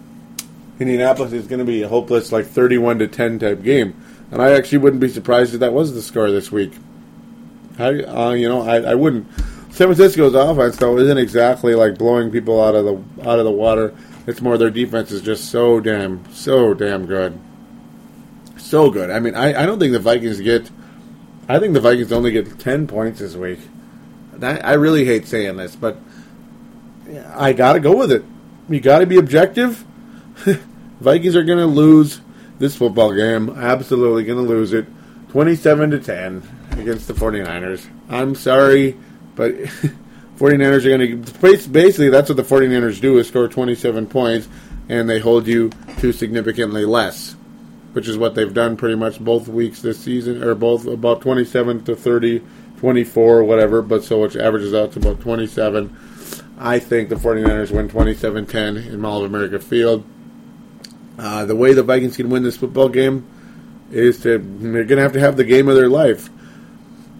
Indianapolis, is going to be a hopeless, like 31 to 10 type game. And I actually wouldn't be surprised if that was the score this week. I, uh, you know, I, I wouldn't. San Francisco's offense though isn't exactly like blowing people out of the out of the water. It's more their defense is just so damn so damn good, so good. I mean, I, I don't think the Vikings get. I think the Vikings only get ten points this week. I really hate saying this, but I got to go with it. You got to be objective. (laughs) Vikings are going to lose this football game. Absolutely going to lose it. 27 to 10 against the 49ers. I'm sorry, but (laughs) 49ers are going to basically that's what the 49ers do is score 27 points and they hold you to significantly less, which is what they've done pretty much both weeks this season or both about 27 to 30 24 whatever, but so which averages out to about 27. I think the 49ers win 27 10 in Mall of America Field. Uh, the way the Vikings can win this football game is to they're going to have to have the game of their life.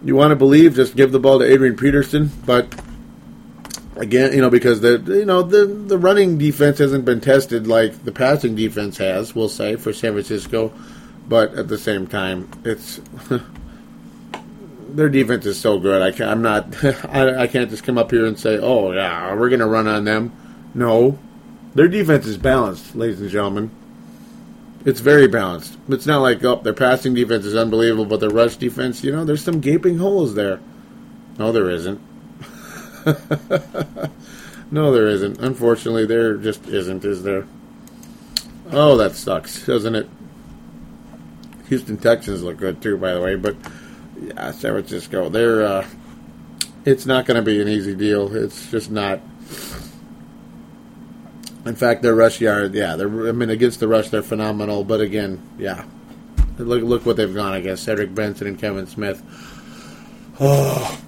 You want to believe, just give the ball to Adrian Peterson, but again, you know, because the you know the the running defense hasn't been tested like the passing defense has. We'll say for San Francisco, but at the same time, it's (laughs) their defense is so good. I can't, I'm not. (laughs) I, I can't just come up here and say, "Oh yeah, we're going to run on them." No, their defense is balanced, ladies and gentlemen. It's very balanced. It's not like oh, their passing defense is unbelievable, but their rush defense, you know, there's some gaping holes there. No, there isn't. (laughs) no, there isn't. Unfortunately, there just isn't, is there? Oh, that sucks, doesn't it? Houston Texans look good too, by the way, but yeah, San Francisco. They're uh, it's not going to be an easy deal. It's just not. In fact, their rush yard, yeah, they're. I mean, against the rush, they're phenomenal. But again, yeah, look look what they've gone against Cedric Benson and Kevin Smith. Oh,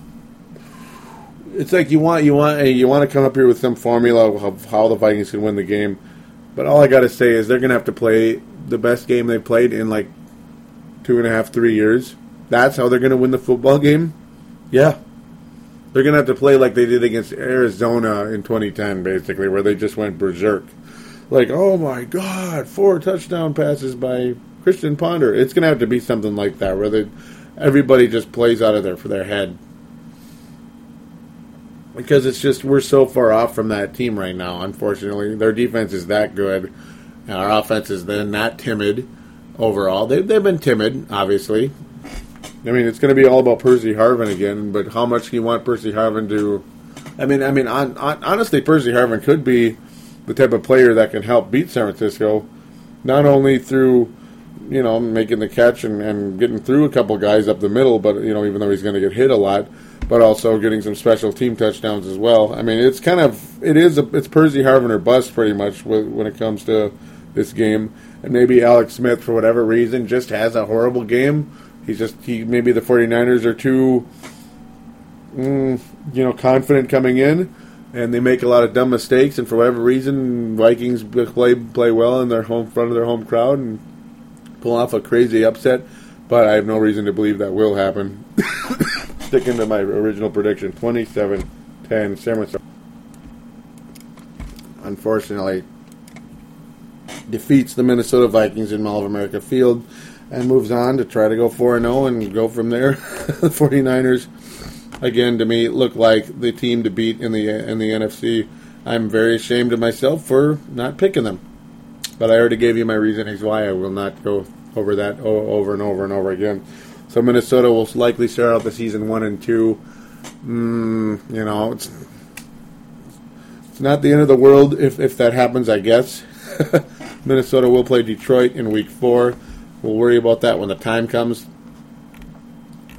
it's like you want you want you want to come up here with some formula of how the Vikings can win the game. But all I got to say is they're going to have to play the best game they played in like two and a half, three years that's how they're going to win the football game? Yeah. They're going to have to play like they did against Arizona in 2010, basically, where they just went berserk. Like, oh my God, four touchdown passes by Christian Ponder. It's going to have to be something like that, where they, everybody just plays out of there for their head. Because it's just, we're so far off from that team right now, unfortunately. Their defense is that good. Our offense is then not timid overall. They've, they've been timid, obviously. I mean, it's going to be all about Percy Harvin again, but how much do you want Percy Harvin to. I mean, I mean, on, on, honestly, Percy Harvin could be the type of player that can help beat San Francisco, not only through you know making the catch and, and getting through a couple guys up the middle, but you know even though he's going to get hit a lot, but also getting some special team touchdowns as well. I mean, it's kind of it is a, it's Percy Harvin or bust pretty much when it comes to this game, and maybe Alex Smith for whatever reason just has a horrible game. He's just he maybe the 49ers are too mm, you know confident coming in and they make a lot of dumb mistakes. And for whatever reason, Vikings play play well in their home front of their home crowd and pull off a crazy upset. But I have no reason to believe that will happen. (coughs) Sticking to my original prediction, 27-10 San Francisco. Unfortunately, defeats the Minnesota Vikings in Mall of America Field and moves on to try to go 4 0 and go from there. (laughs) the 49ers again to me look like the team to beat in the in the NFC. I'm very ashamed of myself for not picking them, but I already gave you my reasonings why. I will not go over that over and over and over again. So Minnesota will likely start out the season one and two. Mm, you know, it's it's not the end of the world if if that happens. I guess (laughs) Minnesota will play Detroit in week four. We'll worry about that when the time comes.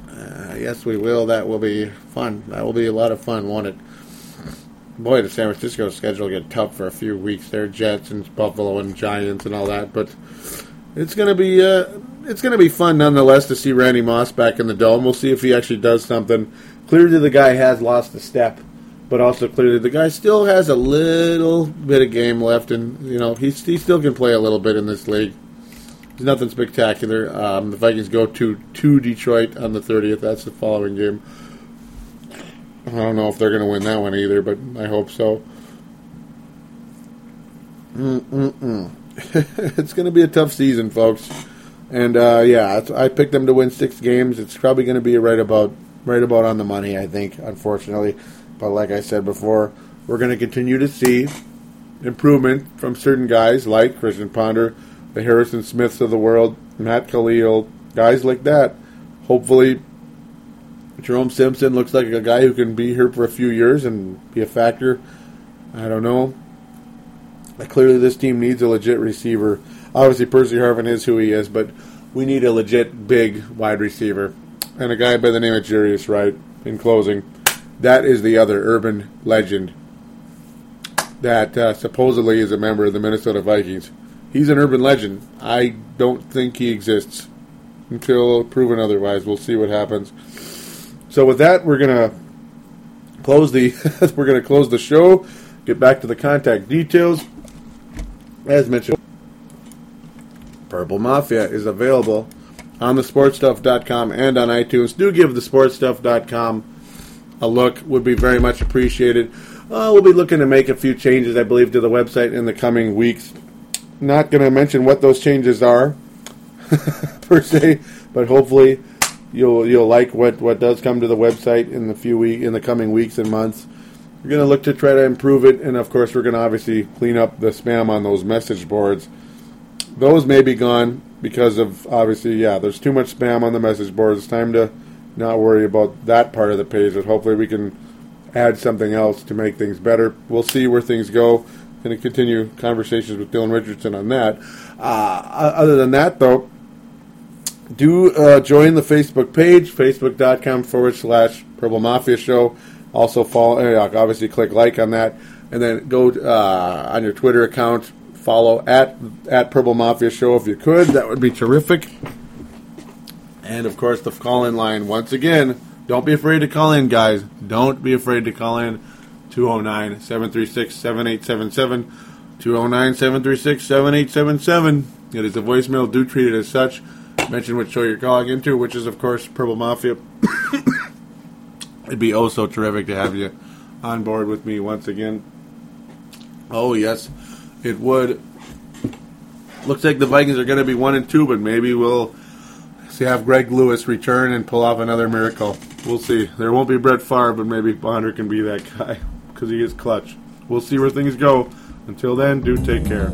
Uh, yes, we will. That will be fun. That will be a lot of fun, won't it? Boy, the San Francisco schedule get tough for a few weeks. There, Jets and Buffalo and Giants and all that, but it's gonna be uh, it's gonna be fun nonetheless to see Randy Moss back in the dome. We'll see if he actually does something. Clearly, the guy has lost a step, but also clearly the guy still has a little bit of game left, and you know he he still can play a little bit in this league. There's nothing spectacular. Um, the Vikings go to to Detroit on the 30th. That's the following game. I don't know if they're going to win that one either, but I hope so. (laughs) It's going to be a tough season, folks. And uh, yeah, I picked them to win six games. It's probably going to be right about right about on the money, I think. Unfortunately, but like I said before, we're going to continue to see improvement from certain guys like Christian Ponder, the Harrison Smiths of the world, Matt Kalil, guys like that. Hopefully, Jerome Simpson looks like a guy who can be here for a few years and be a factor. I don't know. Clearly, this team needs a legit receiver. Obviously, Percy Harvin is who he is, but we need a legit big wide receiver. And a guy by the name of Jarius Wright, in closing, that is the other urban legend that uh, supposedly is a member of the Minnesota Vikings. He's an urban legend. I don't think he exists until proven otherwise. We'll see what happens. So with that, we're gonna close the (laughs) we're gonna close the show. Get back to the contact details. As mentioned, Purple Mafia is available on thesportstuff.com and on iTunes. Do give thesportstuff.com a look; would be very much appreciated. Uh, we'll be looking to make a few changes, I believe, to the website in the coming weeks. Not going to mention what those changes are (laughs) per se, but hopefully you'll you'll like what, what does come to the website in the few week in the coming weeks and months. We're going to look to try to improve it, and of course, we're going to obviously clean up the spam on those message boards. Those may be gone because of obviously, yeah, there's too much spam on the message boards. It's time to not worry about that part of the page, but hopefully, we can add something else to make things better. We'll see where things go. Going to continue conversations with Dylan Richardson on that. Uh, other than that, though, do uh, join the Facebook page, facebook.com forward slash Purple Mafia Show. Also, follow, uh, obviously, click like on that. And then go uh, on your Twitter account, follow at, at Purple Mafia Show if you could. That would be terrific. And, of course, the call in line, once again, don't be afraid to call in, guys. Don't be afraid to call in 209 736 7877. 209 736 7877. It is a voicemail. Do treat it as such mention which show you're calling into, which is, of course, Purple Mafia. (coughs) It'd be oh so terrific to have you on board with me once again. Oh, yes, it would. Looks like the Vikings are going to be 1 and 2, but maybe we'll see have Greg Lewis return and pull off another miracle. We'll see. There won't be Brett Favre, but maybe Ponder can be that guy because he is clutch. We'll see where things go. Until then, do take care.